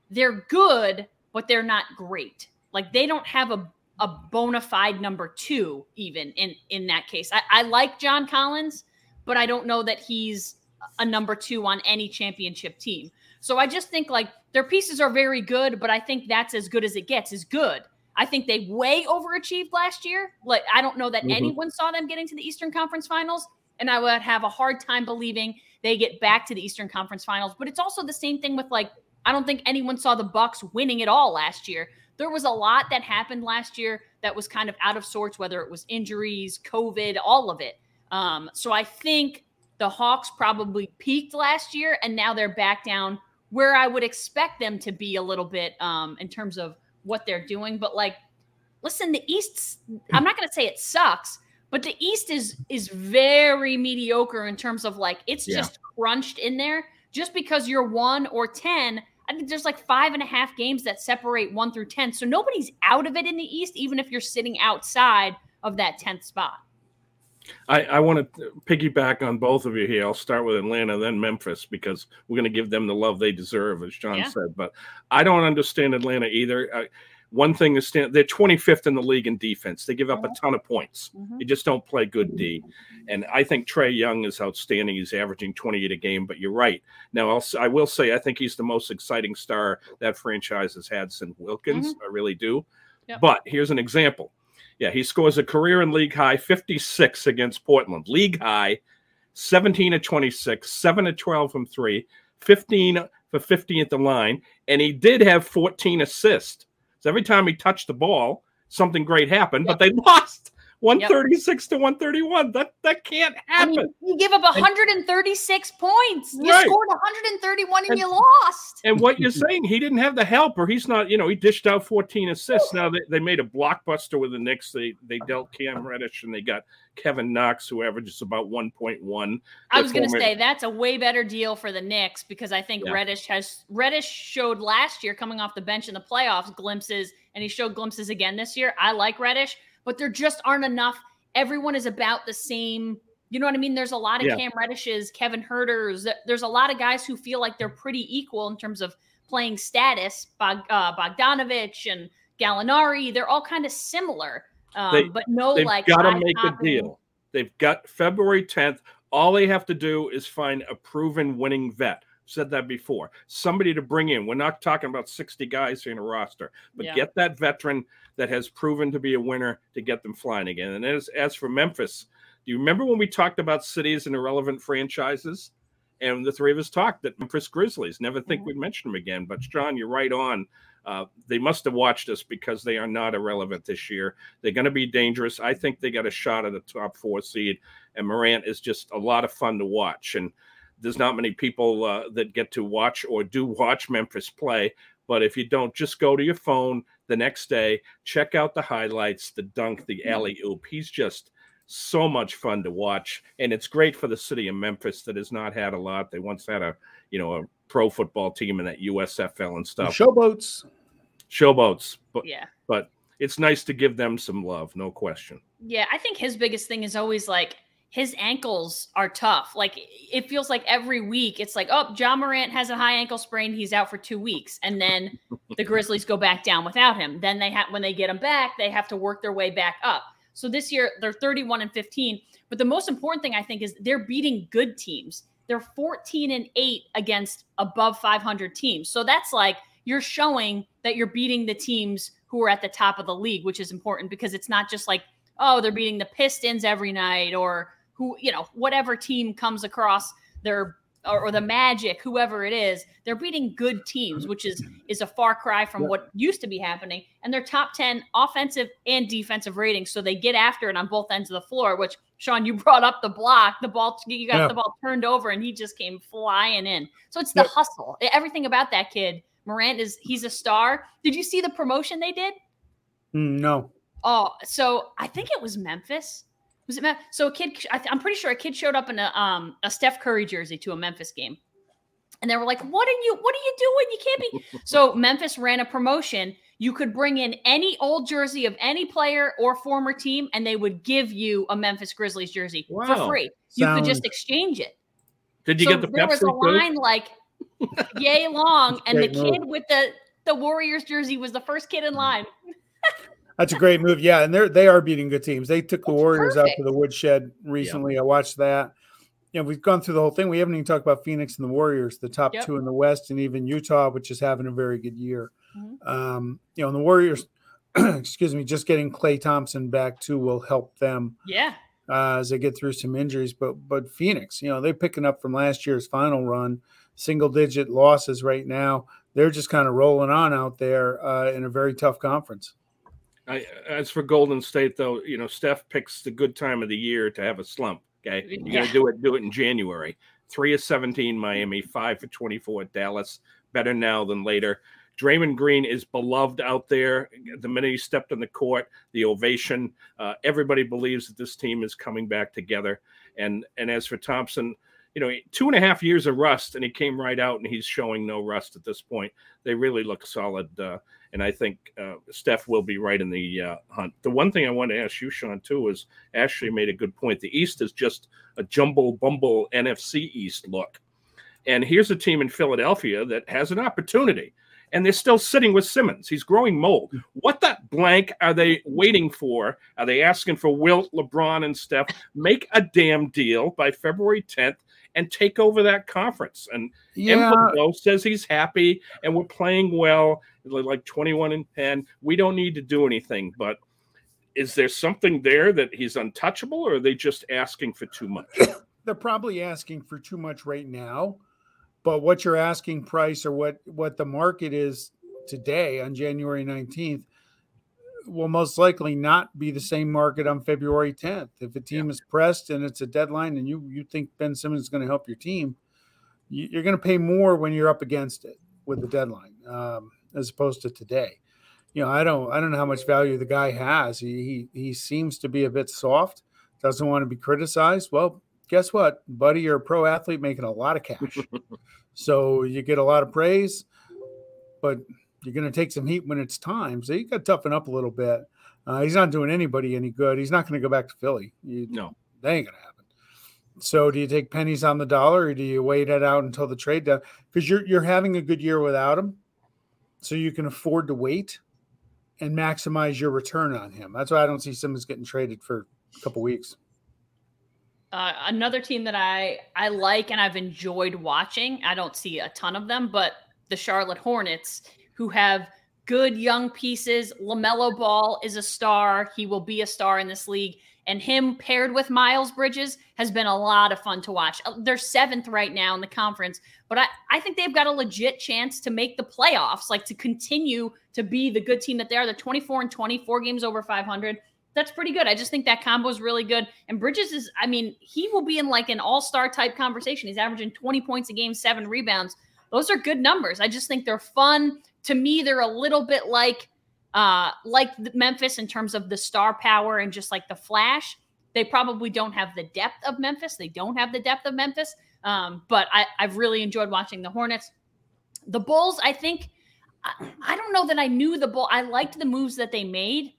they're good, but they're not great. Like they don't have a a bona fide number two, even in in that case. I, I like John Collins, but I don't know that he's a number two on any championship team. So I just think like their pieces are very good, but I think that's as good as it gets. Is good. I think they way overachieved last year. Like I don't know that mm-hmm. anyone saw them getting to the Eastern Conference Finals, and I would have a hard time believing they get back to the Eastern Conference Finals. But it's also the same thing with like I don't think anyone saw the Bucks winning it all last year. There was a lot that happened last year that was kind of out of sorts, whether it was injuries, COVID, all of it. Um, so I think the Hawks probably peaked last year, and now they're back down where I would expect them to be a little bit um, in terms of what they're doing. But like, listen, the East. Hmm. I'm not going to say it sucks, but the East is is very mediocre in terms of like it's yeah. just crunched in there. Just because you're one or ten, I think there's like five and a half games that separate one through ten. So nobody's out of it in the East, even if you're sitting outside of that tenth spot. I, I want to piggyback on both of you here. I'll start with Atlanta, then Memphis, because we're going to give them the love they deserve, as John yeah. said. But I don't understand Atlanta either. I, one thing is stand, they're 25th in the league in defense. They give up a ton of points. Mm-hmm. They just don't play good D. And I think Trae Young is outstanding. He's averaging 28 a game. But you're right. Now I'll I will say I think he's the most exciting star that franchise has had since Wilkins. Mm-hmm. I really do. Yep. But here's an example. Yeah, he scores a career and league high 56 against Portland. League high 17 at 26, 7 at 12 from three, 15 for 50 at the line. And he did have 14 assists. So every time he touched the ball, something great happened, but they lost. 136 yep. to 131. That that can't happen. I mean, you give up 136 and, points. You right. scored 131 and, and, you lost. And what you're saying, he didn't have the help, or he's not, you know, he dished out 14 assists. Now they, they made a blockbuster with the Knicks. They they dealt Cam Reddish and they got Kevin Knox, who averages about 1.1. I was going to say that's a way better deal for the Knicks because I think yeah. Reddish has Reddish showed last year coming off the bench in the playoffs glimpses, and he showed glimpses again this year. I like Reddish but there just aren't enough. Everyone is about the same. You know what I mean? There's a lot of yeah. Cam Reddishes, Kevin Huerters. There's a lot of guys who feel like they're pretty equal in terms of playing status. Bog, uh, Bogdanovic and Gallinari, they're all kind of similar. Um, they, but no, like they've like got to make a deal. They've got February 10th. All they have to do is find a proven winning vet said that before. Somebody to bring in. We're not talking about 60 guys in a roster, but yeah. get that veteran that has proven to be a winner to get them flying again. And as as for Memphis, do you remember when we talked about cities and irrelevant franchises? And the three of us talked that Memphis Grizzlies. Never think mm-hmm. we'd mention them again. But John, you're right on. Uh, they must have watched us because they are not irrelevant this year. They're going to be dangerous. I think they got a shot at the top four seed, and Morant is just a lot of fun to watch. And there's not many people uh, that get to watch or do watch Memphis play. But if you don't, just go to your phone the next day, check out the highlights, the dunk, the mm-hmm. alley oop. He's just so much fun to watch, and it's great for the city of Memphis that has not had a lot. They once had a you know a pro football team in that USFL and stuff. Showboats, showboats, but yeah, but it's nice to give them some love, no question. Yeah, I think his biggest thing is always like his ankles are tough. Like it feels like every week it's like, oh, Ja Morant has a high ankle sprain, he's out for two weeks, and then the Grizzlies go back down without him. Then they have when they get him back, they have to work their way back up. So this year they're 31 and 15. But the most important thing I think is they're beating good teams. They're 14 and 8 against above 500 teams. So that's like you're showing that you're beating the teams who are at the top of the league, which is important because it's not just like, oh, they're beating the Pistons every night or who you know whatever team comes across their or, or, the Magic, whoever it is, they're beating good teams, which is is a far cry from yeah. what used to be happening. And they're top ten offensive and defensive ratings, so they get after it on both ends of the floor. Which Sean, you brought up the block, the ball, you got yeah. the ball turned over, and he just came flying in. So it's the yeah. hustle. Everything about that kid, Morant is he's a star. Did you see the promotion they did? Mm, no. Oh, so I think it was Memphis was it so a kid? I am pretty sure a kid showed up in a um a Steph Curry jersey to a Memphis game, and they were like, "What are you? What are you doing? You can't be." so Memphis ran a promotion. you could bring in any old jersey of any player or former team, and they would give you a Memphis Grizzlies jersey Wow. for free. You could just exchange it. Did you so get the there was a line like yay long, and the Great move. kid with the the Warriors jersey was the first kid in Mm. line. That's a great move. Yeah, and they're they are beating good teams. They took the That's Warriors out to the woodshed recently. I watched that. You know, we've gone through the whole thing. We haven't even talked about Phoenix and the Warriors, the top Yep. two in the West, and even Utah, which is having a very good year. Mhm. Um, you know, and the Warriors, excuse me, just getting Klay Thompson back too will help them Yeah. uh, as they get through some injuries. But but Phoenix, you know, they're picking up from last year's final run, single digit losses right now. They're just kind of rolling on out there uh, in a very tough conference. I, as for Golden State, though, you know, Steph picks the good time of the year to have a slump. Okay, you got Yeah. to do it. Do it in January. Three of seventeen, Miami. Five for twenty-four, Dallas. Better now than later. Draymond Green is beloved out there. The minute he stepped on the court, the ovation. Uh, everybody believes that this team is coming back together. And and as for Thompson, you know, two and a half years of rust, and he came right out, and he's showing no rust at this point. They really look solid. Uh, and I think uh, Steph will be right in the uh, hunt. The one thing I want to ask you, Sean, too, is Ashley made a good point. The East is just a jumble bumble NFC East look, and here's a team in Philadelphia that has an opportunity, and they're still sitting with Simmons. He's growing mold. What the blank are they waiting for? Are they asking for Wilt, LeBron, and Steph? Make a damn deal by February 10th and take over that conference. And Yeah, says he's happy and we're playing well, like 21 and 10. We don't need to do anything, but is there something there that he's untouchable or are they just asking for too much? they're probably asking for too much right now. But what you're asking price or what what the market is today on January 19th will most likely not be the same market on February 10th. If a team is pressed and it's a deadline and you you think Ben Simmons is going to help your team, you, you're going to pay more when you're up against it with the deadline um, as opposed to today. You know, I don't I don't know how much value the guy has. He he, he seems to be a bit soft, doesn't want to be criticized. Well, guess what, buddy? You're a pro athlete making a lot of cash. so you get a lot of praise, but you're going to take some heat when it's time. So you got to toughen up a little bit. Uh, he's not doing anybody any good. He's not going to go back to Philly. You, No. that ain't going to happen. So do you take pennies on the dollar, or do you wait it out until the trade down? Because you're you're having a good year without him, so you can afford to wait and maximize your return on him. That's why I don't see Simmons getting traded for a couple weeks. Uh, another team that I I like and I've enjoyed watching. I don't see a ton of them, but the Charlotte Hornets, who have good young pieces. LaMelo Ball is a star. He will be a star in this league, and him paired with Miles Bridges has been a lot of fun to watch. Uh, They're seventh right now in the conference, but I I think they've got a legit chance to make the playoffs, like to continue to be the good team that they are. They're 24 and 24 games over 500 that's pretty good. I just think that combo is really good. And Bridges is, I mean, he will be in like an all star type conversation. He's averaging 20 points a game, seven rebounds. Those are good numbers. I just think they're fun. To me, they're a little bit like, uh, like Memphis in terms of the star power and just like the flash. They probably don't have the depth of Memphis. They don't have the depth of Memphis. Um, but I, I've really enjoyed watching the Hornets. The Bulls, I think, I, I don't know that I knew the Bull. I liked the moves that they made.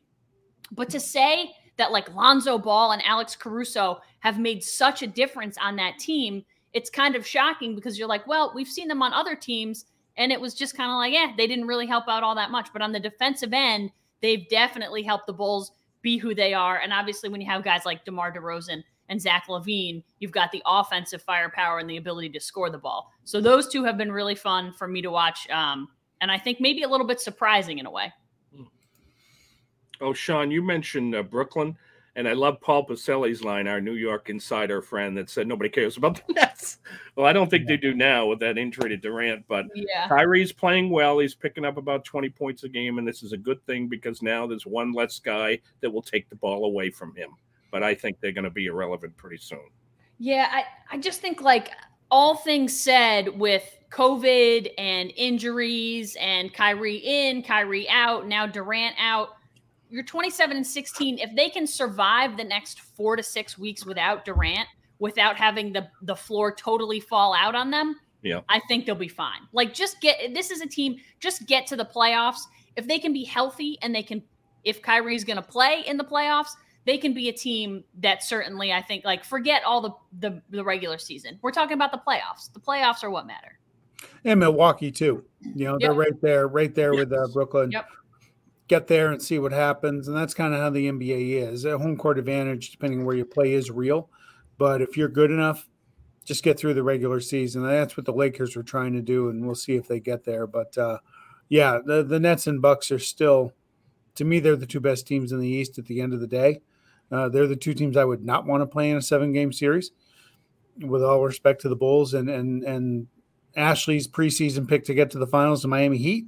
But to say that like Lonzo Ball and Alex Caruso have made such a difference on that team, it's kind of shocking because you're like, well, we've seen them on other teams, and it was just kind of like, yeah, they didn't really help out all that much. But on the defensive end, they've definitely helped the Bulls be who they are. And obviously, when you have guys like DeMar DeRozan and Zach LaVine, you've got the offensive firepower and the ability to score the ball. So those two have been really fun for me to watch. Um, and I think maybe a little bit surprising in a way. Oh, Sean, you mentioned uh, Brooklyn, and I love Paul Pacelli's line, our New York insider friend, that said nobody cares about the Nets. Well, I don't think they do now with that injury to Durant, but Yeah. Kyrie's playing well. He's picking up about 20 points a game, and this is a good thing because now there's one less guy that will take the ball away from him. But I think they're going to be irrelevant pretty soon. Yeah, I, I just think like all things said with COVID and injuries and Kyrie in, Kyrie out, now Durant out. You're 27 and 16. If they can survive the next four to six weeks without Durant, without having the the floor totally fall out on them, Yeah. I think they'll be fine. Like just get this is a team, just get to the playoffs. if they can be healthy and they can, if Kyrie's going to play in the playoffs, they can be a team that certainly I think like forget all the, the the regular season. We're talking about the playoffs. The playoffs are what matter. And Milwaukee too. You know, they're right there, right there yep. with uh, Brooklyn. Yep. Get there and see what happens, and that's kind of how the NBA is. A home court advantage, depending where you play, is real. But if you're good enough, just get through the regular season. That's what the Lakers are trying to do, and we'll see if they get there. But uh, yeah, the the Nets and Bucks are still, to me, they're the two best teams in the East at the end of the day. Uh, they're the two teams I would not want to play in a seven game series. With all respect to the Bulls and and and Ashley's preseason pick to get to the finals, the Miami Heat,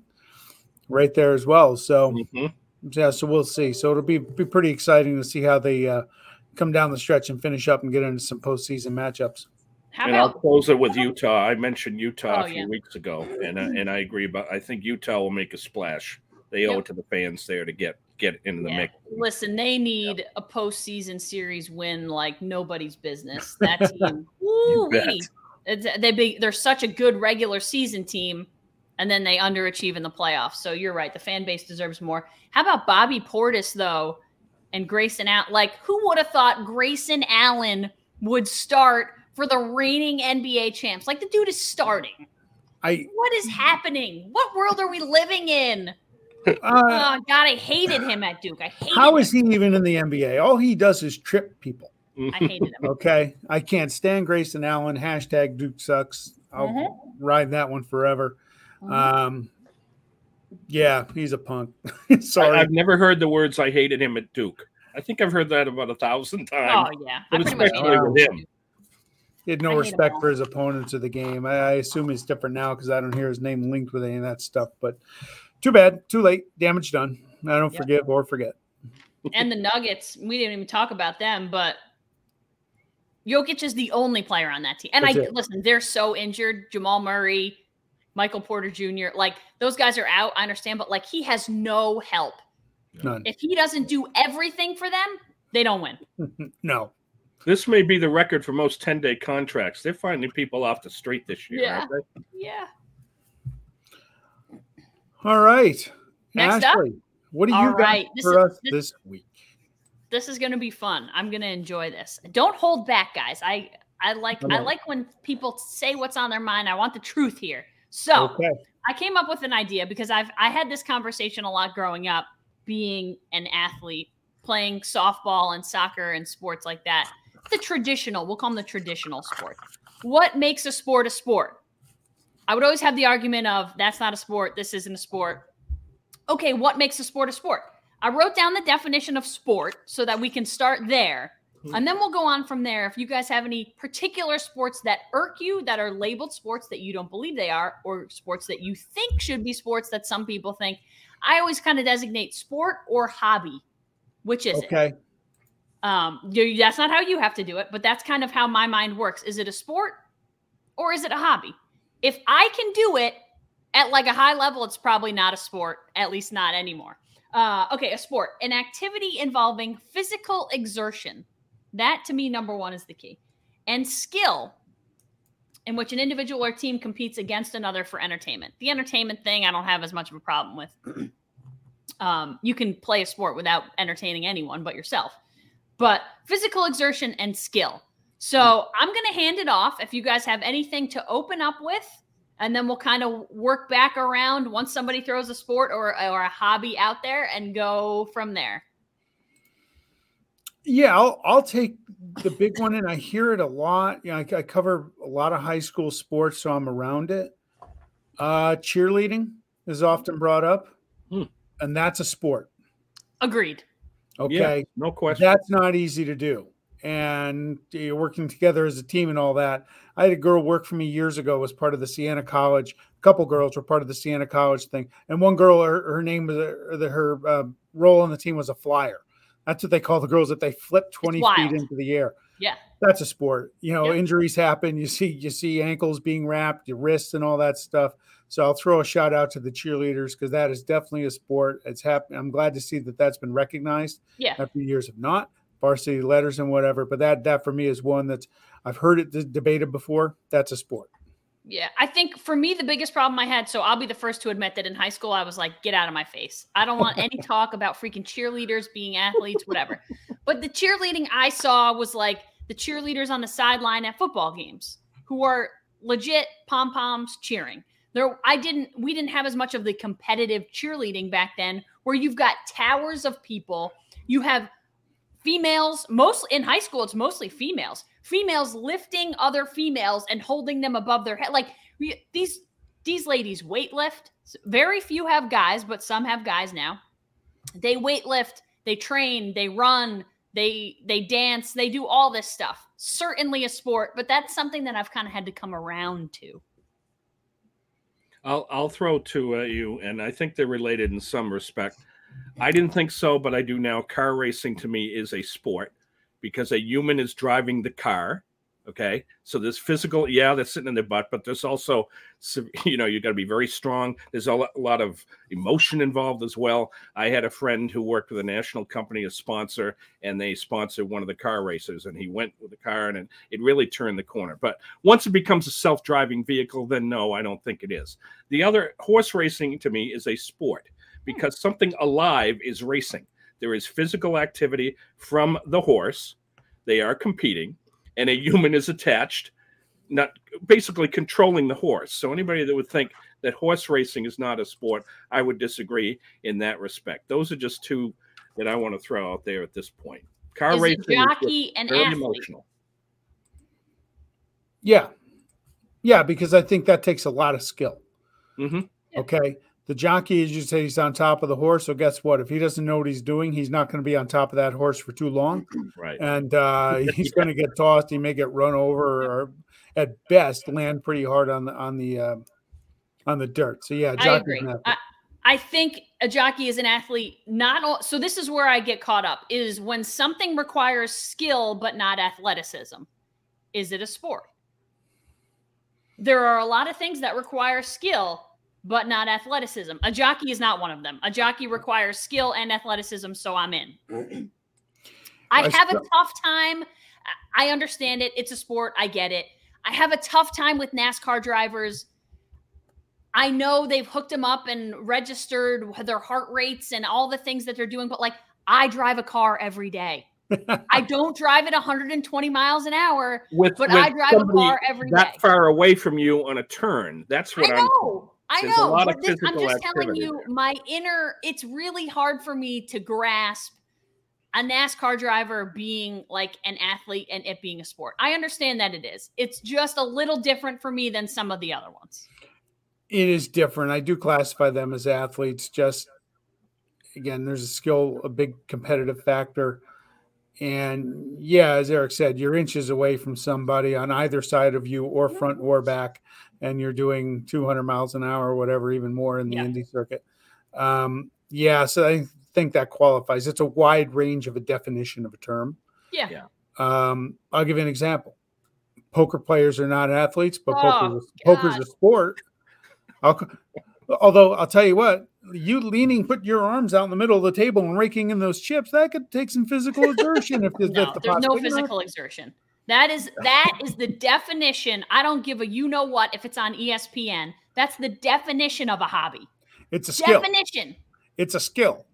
right there as well. So mm-hmm. yeah, so we'll see. So it'll be be pretty exciting to see how they uh, come down the stretch and finish up and get into some postseason matchups. How and about, I'll close it with Utah. I mentioned Utah oh, a few yeah. weeks ago, and uh, and I agree. But I think Utah will make a splash. They yep. owe it to the fans there to get get into the yeah. mix. Listen, they need yep. a postseason series win like nobody's business. That team, woo they be, they're such a good regular season team, and then they underachieve in the playoffs. So you're right. The fan base deserves more. How about Bobby Portis though, and Grayson Allen? Like, who would have thought Grayson Allen would start for the reigning NBA champs? Like, the dude is starting. I. What is happening? What world are we living in? Uh, oh God, I hated him at Duke. I hated How is he even in the NBA? All he does is trip people. I hated him. okay, I can't stand Grayson Allen. Hashtag Duke sucks. I'll mm-hmm. ride that one forever. Mm-hmm. Um, yeah, he's a punk. Sorry, I, have never heard the words "I hated him" at Duke. I think I've heard that about a thousand times. Oh yeah, but especially with him. He had no respect for his opponents of the game. I, I assume he's different now because I don't hear his name linked with any of that stuff. But too bad, too late, damage done. I don't yep. forgive or forget. And the Nuggets, we didn't even talk about them, but Jokic is the only player on that team. And That's I it. listen, they're so injured. Jamal Murray, Michael Porter Jr., like those guys are out. I understand, but like he has no help. None. If he doesn't do everything for them, they don't win. no. This may be the record for most 10 day contracts. They're finding people off the street this year. Yeah. Yeah. All right. Next Ashley, up. What do you All got right. for this us is, this, week? This is going to be fun. I'm going to enjoy this. Don't hold back, guys. I I like I like when people say what's on their mind. I want the truth here. So okay. I came up with an idea because I've I had this conversation a lot growing up, being an athlete, playing softball and soccer and sports like that. The traditional, we'll call them the traditional sport. What makes a sport a sport? I would always have the argument of that's not a sport, this isn't a sport. Okay, what makes a sport a sport? I wrote down the definition of sport so that we can start there. And then we'll go on from there. If you guys have any particular sports that irk you, that are labeled sports that you don't believe they are, or sports that you think should be sports that some people think, I always kind of designate sport or hobby. Which is okay. it? Um, that's not how you have to do it, but that's kind of how my mind works. Is it a sport or is it a hobby? if I can do it at like a high level, it's probably not a sport, at least not anymore. Uh, okay, a sport, an activity involving physical exertion. That to me, number one, is the key. And skill, in which an individual or team competes against another for entertainment. The entertainment thing, I don't have as much of a problem with. Um, you can play a sport without entertaining anyone but yourself. But physical exertion and skill. So I'm going to hand it off if you guys have anything to open up with, and then we'll kind of work back around once somebody throws a sport or, or a hobby out there and go from there. Yeah, I'll, I'll take the big one, and I hear it a lot. You know, I, I cover a lot of high school sports, so I'm around it. Uh, cheerleading is often brought up, hmm. and that's a sport. Agreed. Okay, yeah, no question. That's not easy to do and you're working together as a team and all that. I had a girl work for me years ago was part of the Siena College. A couple girls were part of the Siena College thing, and one girl, her, her name was uh, her uh, role on the team was a flyer. That's what they call the girls that they flip twenty feet into the air. Yeah, that's a sport. You know, injuries happen. You see, you see ankles being wrapped, your wrists, and all that stuff. So I'll throw a shout out to the cheerleaders because that is definitely a sport. It's happening. I'm glad to see that that's been recognized. Yeah, after years of not varsity letters and whatever. But that that for me is one that's I've heard it debated before. That's a sport. Yeah, I think for me the biggest problem I had. So I'll be the first to admit that in high school I was like, "Get out of my face! I don't want any talk about freaking cheerleaders being athletes, whatever." But the cheerleading I saw was like the cheerleaders on the sideline at football games who are legit pom poms cheering. There, I didn't. We didn't have as much of the competitive cheerleading back then, where you've got towers of people. You have females, most in high school. It's mostly females. Females lifting other females and holding them above their head. Like these these ladies weightlift. Very few have guys, but some have guys now. They weightlift. They train. They run. They they dance. They do all this stuff. Certainly a sport, but that's something that I've kind of had to come around to. I'll I'll throw two at you, and I think they're related in some respect. I didn't think so, but I do now. Car racing to me is a sport because a human is driving the car. Okay, so there's physical, yeah, they're sitting in their butt, but there's also, you know, you've got to be very strong. There's a lot of emotion involved as well. I had a friend who worked with a national company, a sponsor, and they sponsored one of the car races, and he went with the car, and it really turned the corner. But once it becomes a self-driving vehicle, then no, I don't think it is. The other horse racing to me is a sport because something alive is racing. There is physical activity from the horse. They are competing, and a human is attached, not basically controlling the horse. So anybody that would think that horse racing is not a sport, I would disagree in that respect. Those are just two that I want to throw out there at this point. Car is racing jockey and very athlete. emotional. Yeah. Yeah, because I think that takes a lot of skill. hmm Okay. The jockey, as you say, he's on top of the horse. So guess what? If he doesn't know what he's doing, he's not going to be on top of that horse for too long, Right. and uh, he's going to get tossed. He may get run over, or at best land pretty hard on the on the uh, on the dirt. So yeah, I agree. an athlete. I, I think a jockey is an athlete. Not all, so. This is where I get caught up. Is when something requires skill but not athleticism. Is it a sport? There are a lot of things that require skill but not athleticism. A jockey is not one of them. A jockey requires skill and athleticism, so I'm in. I I have a tough time. I understand it. It's a sport. I get it. I have a tough time with NASCAR drivers. I know they've hooked them up and registered their heart rates and all the things that they're doing, but like I drive a car every day. I don't drive at 120 miles an hour, With, but with I drive a car every that day. far away from you on a turn. That's I what I'm. know. I There's a know. lot of but this, I'm physical just telling you, my inner, it's really hard for me to grasp a NASCAR driver being like an athlete and it being a sport. I understand that it is. It's just a little different for me than some of the other ones. it is different. I do classify them as athletes. Just again, there's a skill, a big competitive factor. And yeah, as Eric said, you're inches away from somebody on either side of you, or front or back, and you're doing 200 miles an hour or whatever, even more in the Yeah. Indy circuit. Um, yeah, so I think that qualifies. It's a wide range of a definition of a term. Yeah. Yeah. Um, I'll give you an example. Poker players are not athletes, but Oh, poker poker's a sport. I'll, although I'll tell you what, you leaning, put your arms out in the middle of the table and raking in those chips, that could take some physical exertion. if, if No, the there's no possibility- physical exertion. That is that is the definition. I don't give a you know what if it's on ESPN. That's the definition of a hobby. It's a skill. Definition. It's a skill.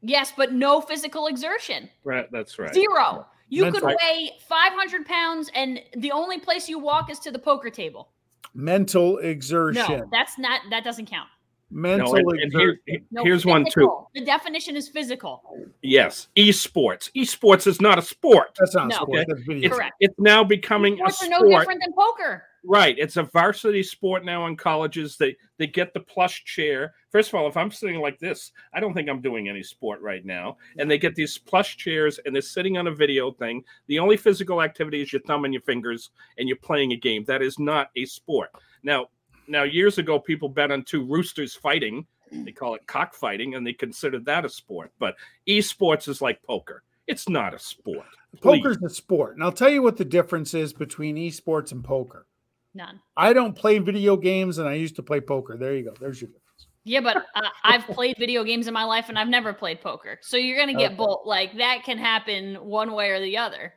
Yes, but no physical exertion. Right. That's right. Zero. You could Mental- weigh 500 pounds and the only place you walk is to the poker table. Mental exertion. No, that's not, that doesn't count. Mental No, and, and here- No, here's one too. The definition is physical. Yes, esports. Esports is not a sport. That's not a No. sport. Okay. That's video. It's, Correct. it's now becoming a Sports are sport. no different than poker. Right. It's a varsity sport now in colleges. They they get the plush chair. First of all, if I'm sitting like this, I don't think I'm doing any sport right now. And they get these plush chairs and they're sitting on a video thing. The only physical activity is your thumb and your fingers and you're playing a game. That is not a sport. Now, now years ago people bet on two roosters fighting. They call it cockfighting and they considered that a sport. But esports is like poker. It's not a sport. Please. Poker's a sport. And I'll tell you what the difference is between esports and poker. None. I don't play video games and I used to play poker. There you go. There's your difference. Yeah, but uh, I've played video games in my life and I've never played poker. So you're going to get Okay. both. Like that can happen one way or the other.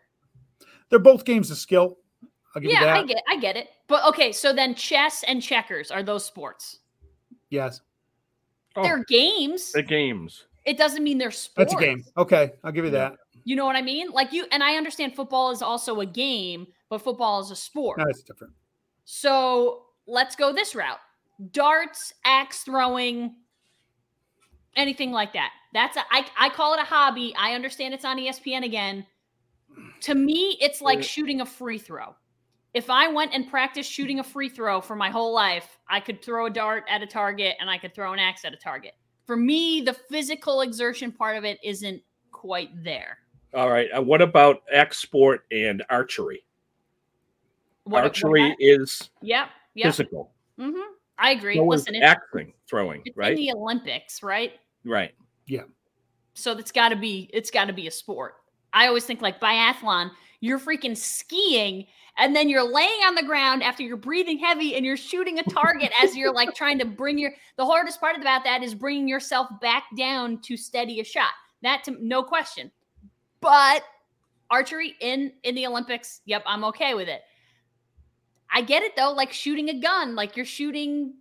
They're both games of skill. I'll give yeah, you that. I get I get it. But okay, so then chess and checkers are those sports? yes, Oh, They're games. They're games. It doesn't mean they're sports. that's a game. Okay, I'll give you that. You know what I mean? Like you and I understand football is also a game, but football is a sport. No, it's different. So let's go this route. Darts, axe throwing, anything like that. That's a, I, I call it a hobby. I understand it's on ESPN again. To me, it's like shooting a free throw. If I went and practiced shooting a free throw for my whole life, I could throw a dart at a target and I could throw an axe at a target. For me, the physical exertion part of it isn't quite there. All right. Uh, what about X sport and archery? What, archery What, is yep. Yep. physical. hmm I agree. No one's Listen, it's, axing, throwing, it's right? in the Olympics, right? right. Yeah. So it's got to be it's got to be a sport. I always think like biathlon, you're freaking skiing and then you're laying on the ground after you're breathing heavy and you're shooting a target as you're like trying to bring your the hardest part about that is bringing yourself back down to steady a shot. That to, no question. But archery in in the Olympics, yep, I'm okay with it. I get it though, like shooting a gun, like you're shooting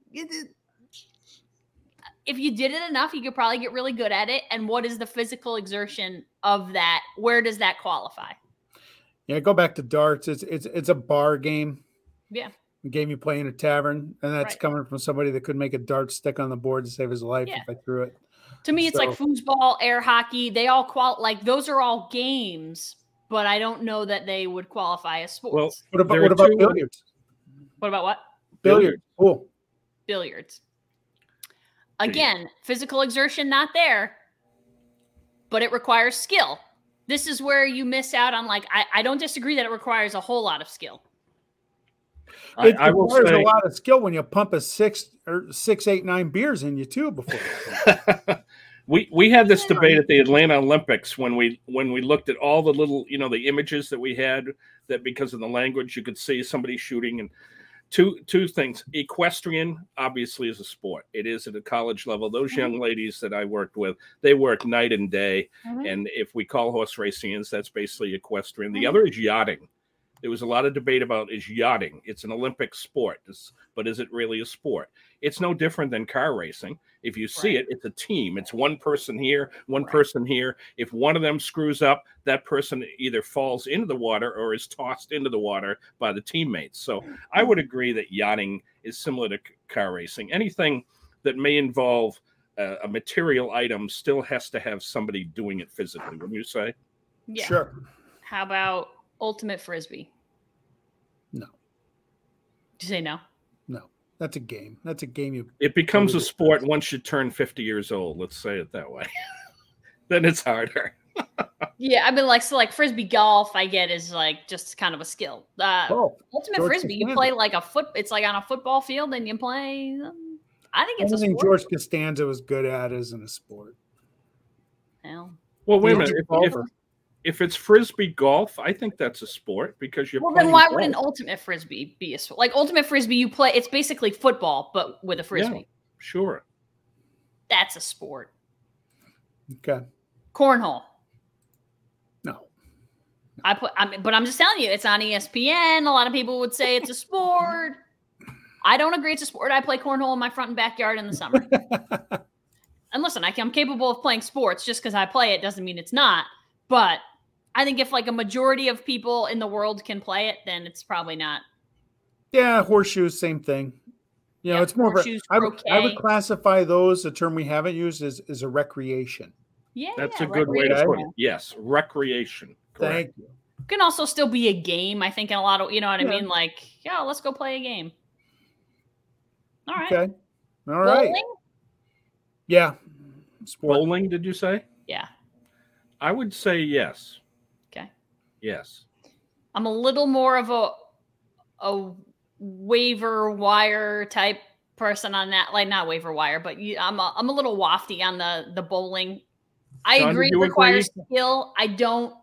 if you did it enough, you could probably get really good at it. And what is the physical exertion of that? Where does that qualify? Yeah, go back to darts. It's it's it's a bar game. Yeah. A game you play in a tavern, and that's Right. coming from somebody that could make a dart stick on the board to save his life Yeah. if I threw it. To me, it's like foosball, air hockey. They all qual like those are all games, but I don't know that they would qualify as sports. Well, What about There what about two- billiards? what about what? Billiards. Cool. Billiards. Again, physical exertion not there, but it requires skill. This is where you miss out on like I, I don't disagree that it requires a whole lot of skill. It I will requires say a lot of skill when you pump a six or six, eight, nine beers in you too before. we we had this debate at the Atlanta Olympics when we when we looked at all the little you know the images that we had that because of the language you could see somebody shooting and two two things equestrian obviously is a sport it is at a college level those Mhm. young ladies that I worked with they work night and day Mhm. and if we call horse racing that's basically equestrian the Mhm. other is yachting there was a lot of debate about is yachting it's an olympic sport but is it really a sport it's no different than car racing if you see Right. it it's a team it's one person here one Right. person here if one of them screws up that person either falls into the water or is tossed into the water by the teammates so i would agree that yachting is similar to c- car racing anything that may involve uh, a material item still has to have somebody doing it physically wouldn't you say Yeah. Sure. How about ultimate frisbee? No. Did you say no? No, that's a game. That's a game you. It becomes a sport once you turn 50 years old. Let's say it that way. then it's harder. Yeah, I've been like so like frisbee golf. I get is like just kind of a skill. Uh, Oh, ultimate George frisbee, you play like a foot. It's like on a football field, and you play. um, I think it's a anything sport. George Costanza was good at isn't a sport. Well, Well, wait a minute. If, if, golfer. If it's frisbee golf, I think that's a sport because you're. well, then why golf. wouldn't ultimate frisbee be a sport? Like ultimate frisbee, you play. It's basically football, but with a frisbee. Yeah, Sure. That's a sport. Okay. Cornhole. No. I put. I mean, but I'm just telling you, it's on ESPN. A lot of people would say it's a sport. I don't agree it's a sport. I play cornhole in my front and backyard in the summer. and listen, I, am capable of playing sports. Just because I play it doesn't mean it's not. But I think if like a majority of people in the world can play it, then it's probably not. yeah, horseshoes, same thing. You know, Yeah, it's more of a, I would, I would classify those, the term we haven't used, is, as a recreation. Yeah, That's a good way to put it. Yes. Recreation. Correct. Thank you. Can also still be a game. I think in a lot of you know what I mean. Like, yeah, let's go play a game. All right. Okay. All right. Bowling? Yeah. Sport. Bowling, did you say? Yeah. I would say yes. Yes. I'm a little more of a a waiver wire type person on that. Like not waiver wire, but you, I'm a, I'm a little wafty on the the bowling. I Sean, agree do it you requires skill. I don't.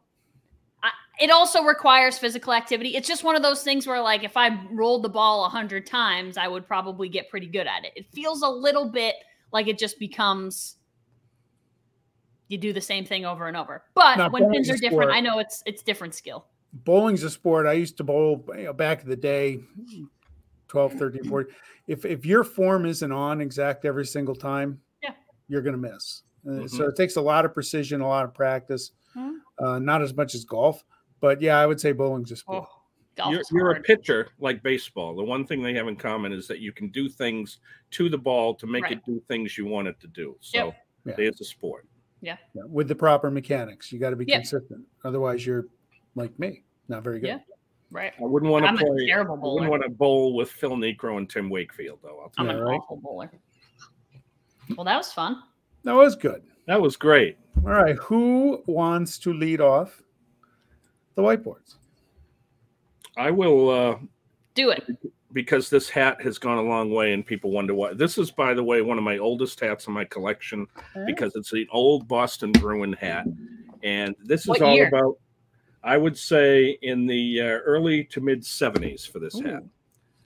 I, it also requires physical activity. It's just one of those things where, like, if I rolled the ball a hundred times, I would probably get pretty good at it. It feels a little bit like it just becomes you do the same thing over and over. But No, when bowling's pins are different, sport. I know it's it's different skill. bowling's a sport. I used to bowl you know, back in the day, 12, 13, 14. If if your form isn't on exact every single time, Yeah. you're going to miss. Uh, Mhm. So it takes a lot of precision, a lot of practice. Mhm. Uh, not as much as golf, but yeah, I would say bowling's a sport. Oh, You're, you're a pitcher like baseball. The one thing they have in common is that you can do things to the ball to make Right. it do things you want it to do. So Yep. Yeah. it's a sport. Yeah, with the proper mechanics. You got to be Yeah. consistent. Otherwise, you're like me, not very good. Yeah. Right. I wouldn't want I'm to a play. terrible I bowler. wouldn't want to bowl with Phil Niekro and Tim Wakefield, though. I'll tell I'm you. an right. awful bowler. Well, that was fun. That was good. That was great. All right, who wants to lead off the whiteboards? I will, uh, Do it. Because this hat has gone a long way, and people wonder why. This is, by the way, one of my oldest hats in my collection because it's an old Boston Bruin hat, and this is What all year? about. I would say in the uh, early to mid '70s for this hat.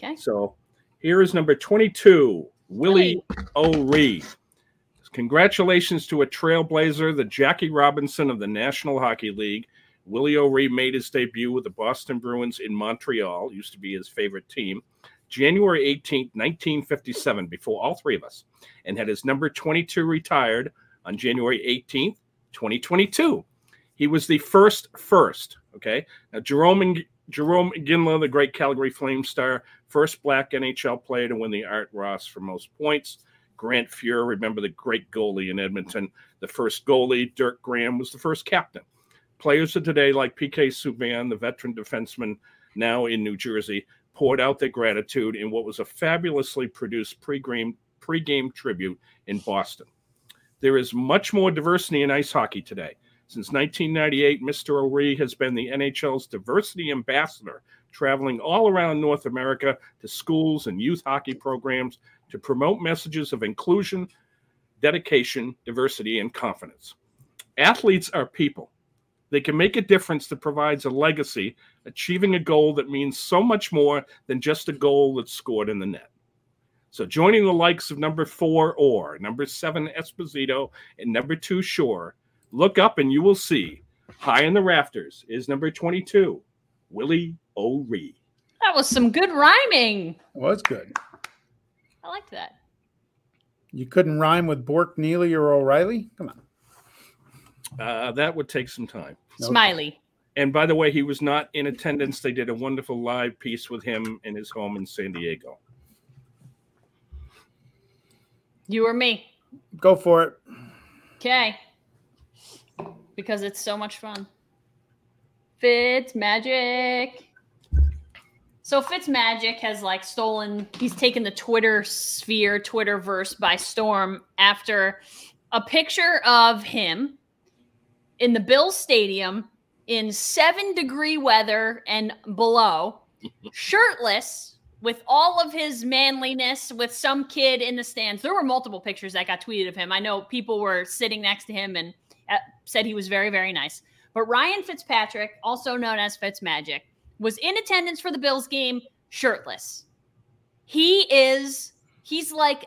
Okay. So here is number 22, Willie O'Ree. Congratulations to a trailblazer, the Jackie Robinson of the National Hockey League. Willie O'Ree made his debut with the Boston Bruins in Montreal, used to be his favorite team, January 18th, 1957, before all three of us, and had his number 22 retired on January 18th, 2022. He was the first first, okay? Now, Jarome Jarome Iginla, the great Calgary Flame star, first black NHL player to win the Art Ross for most points. Grant Fuhr, remember the great goalie in Edmonton, the first goalie. Dirk Graham was the first captain. Players of today, like PK Subban, the veteran defenseman now in New Jersey, poured out their gratitude in what was a fabulously produced pregame, pregame tribute in Boston. There is much more diversity in ice hockey today. Since 1998, Mr. O'Ree has been the NHL's diversity ambassador, traveling all around North America to schools and youth hockey programs to promote messages of inclusion, dedication, diversity, and confidence. Athletes are people. They can make a difference that provides a legacy, achieving a goal that means so much more than just a goal that's scored in the net. So, joining the likes of number four or number seven Esposito and number two Shore, look up and you will see high in the rafters is number 22, Willie O'Ree. That was some good rhyming. Well, that's good. I liked that. You couldn't rhyme with Bourque, Neely, or O'Reilly? Come on. Uh, that would take some time. Smiley. And by the way, he was not in attendance. They did a wonderful live piece with him in his home in San Diego. You or me. Go for it. Okay. Because it's so much fun. Fitz Magic. So Fitz Magic has like stolen, he's taken the Twitter sphere, Twitterverse by storm after a picture of him in the Bills Stadium in seven degree weather and below, shirtless, with all of his manliness, with some kid in the stands. There were multiple pictures that got tweeted of him. I know people were sitting next to him and uh, said he was very, very nice. But Ryan Fitzpatrick, also known as Fitzmagic, was in attendance for the Bills game shirtless. He is, he's like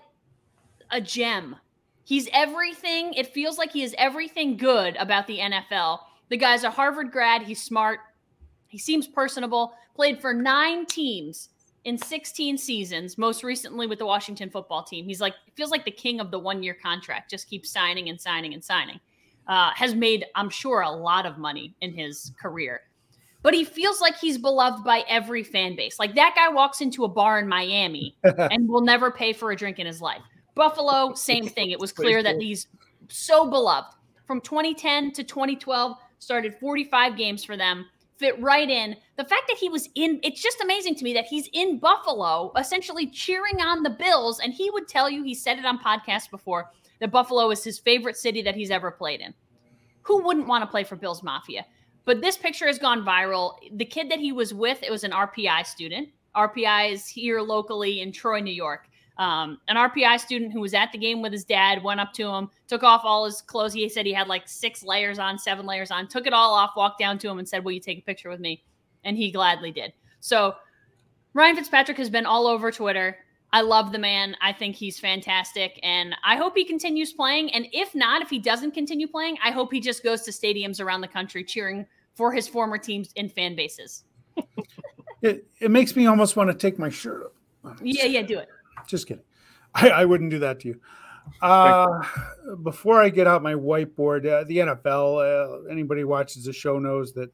a gem. He's everything. It feels like he is everything good about the NFL. The guy's a Harvard grad. He's smart. He seems personable. Played for nine teams in 16 seasons, most recently with the Washington football team. He's like, feels like the king of the one year contract, just keeps signing and signing and signing. Uh, has made, I'm sure, a lot of money in his career. But he feels like he's beloved by every fan base. Like that guy walks into a bar in Miami and will never pay for a drink in his life. Buffalo, same thing. It was clear that he's so beloved. From 2010 to 2012, started 45 games for them, fit right in. The fact that he was in, it's just amazing to me that he's in Buffalo, essentially cheering on the Bills. And he would tell you, he said it on podcasts before, that Buffalo is his favorite city that he's ever played in. Who wouldn't want to play for Bills Mafia? But this picture has gone viral. The kid that he was with, it was an RPI student. RPI is here locally in Troy, New York. Um, an RPI student who was at the game with his dad went up to him, took off all his clothes. He said he had like six layers on, seven layers on, took it all off, walked down to him and said, Will you take a picture with me? And he gladly did. So Ryan Fitzpatrick has been all over Twitter. I love the man. I think he's fantastic. And I hope he continues playing. And if not, if he doesn't continue playing, I hope he just goes to stadiums around the country cheering for his former teams and fan bases. It, it makes me almost want to take my shirt off. Yeah, yeah, do it. Just kidding. I, I wouldn't do that to you. Uh, before I get out my whiteboard, uh, the NFL, uh, anybody watches the show knows that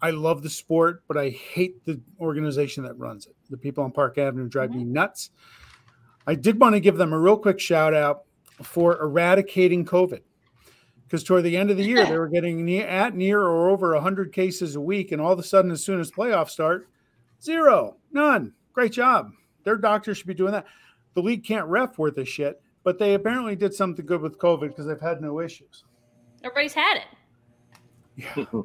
I love the sport, but I hate the organization that runs it. The people on Park Avenue drive me nuts. I did want to give them a real quick shout out for eradicating COVID because toward the end of the year they were getting near, at near or over 100 cases a week and all of a sudden as soon as playoffs start zero none great job their doctors should be doing that the league can't ref worth a shit but they apparently did something good with covid because they've had no issues Everybody's had it. yeah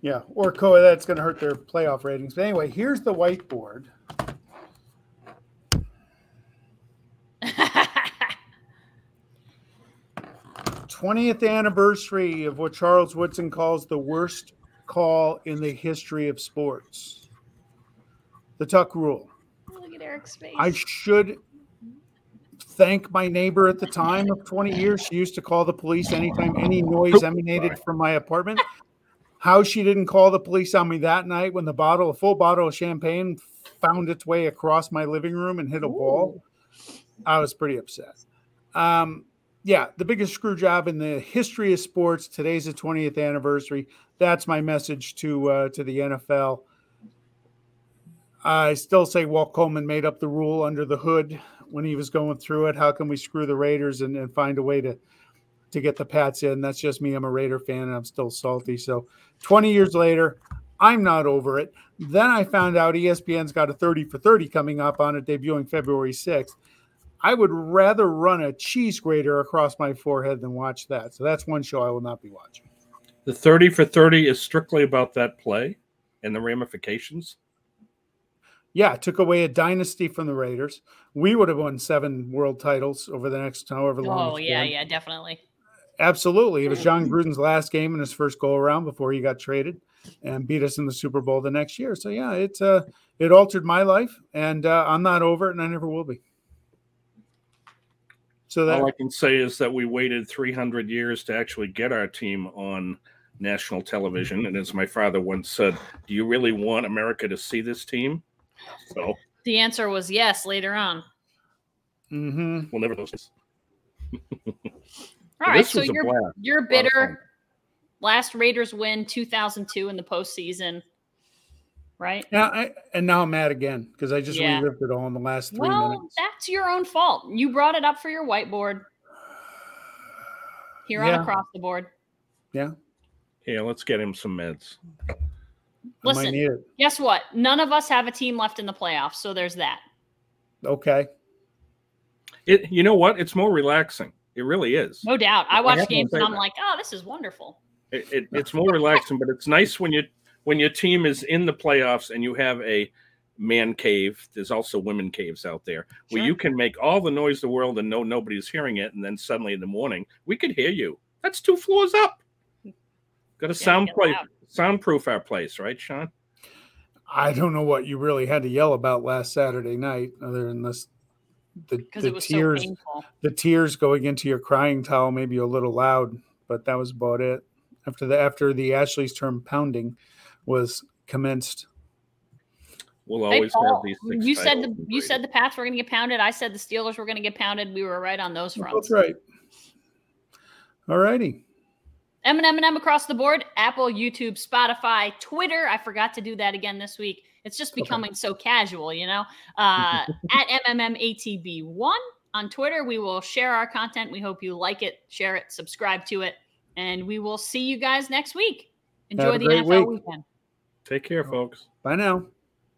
yeah or covid that's going to hurt their playoff ratings but anyway here's the whiteboard 20th anniversary of what Charles Woodson calls the worst call in the history of sports. The tuck rule. Look at Eric's face. I should thank my neighbor at the time of 20 years. She used to call the police anytime any noise emanated from my apartment. How she didn't call the police on me that night when the bottle, a full bottle of champagne, found its way across my living room and hit a wall. I was pretty upset. Um, yeah, the biggest screw job in the history of sports. Today's the 20th anniversary. That's my message to uh, to the NFL. I still say Walt Coleman made up the rule under the hood when he was going through it. How can we screw the Raiders and, and find a way to to get the Pats in? That's just me. I'm a Raider fan and I'm still salty. So 20 years later, I'm not over it. Then I found out ESPN's got a 30 for 30 coming up on it, debuting February 6th. I would rather run a cheese grater across my forehead than watch that. So that's one show I will not be watching. The 30 for 30 is strictly about that play and the ramifications. Yeah, it took away a dynasty from the Raiders. We would have won seven world titles over the next however long. oh it's yeah, been. yeah, definitely. Absolutely. It was Jon Gruden's last game in his first go around before he got traded and beat us in the Super Bowl the next year. So yeah, it uh, it altered my life, and uh, I'm not over it, and I never will be. So that All I can say is that we waited 300 years to actually get our team on national television. And as my father once said, do you really want America to see this team? So The answer was yes later on. Mm-hmm. we'll never know. this. All right, this so was a you're blast. you're Lot of fun. bitter. Last Raiders win 2002 in the postseason, right? Yeah, I, and now I'm mad again because I just Yeah. relived it all in the last three Well, minutes. that's your own fault. You brought it up for your whiteboard. Here on across the board. Yeah, Yeah, let's get him some meds. I might Listen, guess what? None of us have a team left in the playoffs, so there's that. Okay. It, you know what? It's more relaxing. It really is. No doubt. I I watch have to games and I'm that. like, oh, this is wonderful. It, it, it's more relaxing, but it's nice when you when your team is in the playoffs and you have a man cave. There's also women caves out there where you can make all the noise in the world and know nobody's hearing it, and then suddenly in the morning we could hear you. That's two floors up. Got to sound get play, loud. Soundproof our place, right, Sean? I don't know what you really had to yell about last Saturday night, other than this the, the tears so the tears going into your crying towel maybe a little loud, but that was about it. After the after the Ashley's term pounding was commenced. We'll Hey, always have these. six you said the you said the Pats were going to get pounded. I said the Steelers were going to get pounded. We were right on those fronts. That's right. All righty. M and M across the board. Apple, YouTube, Spotify, Twitter. I forgot to do that again this week. It's just becoming so casual, you know. Uh, at MMMATB1 on Twitter, we will share our content. We hope you like it, share it, subscribe to it, and we will see you guys next week. Enjoy the great NFL week. weekend. Take care, folks. Bye now.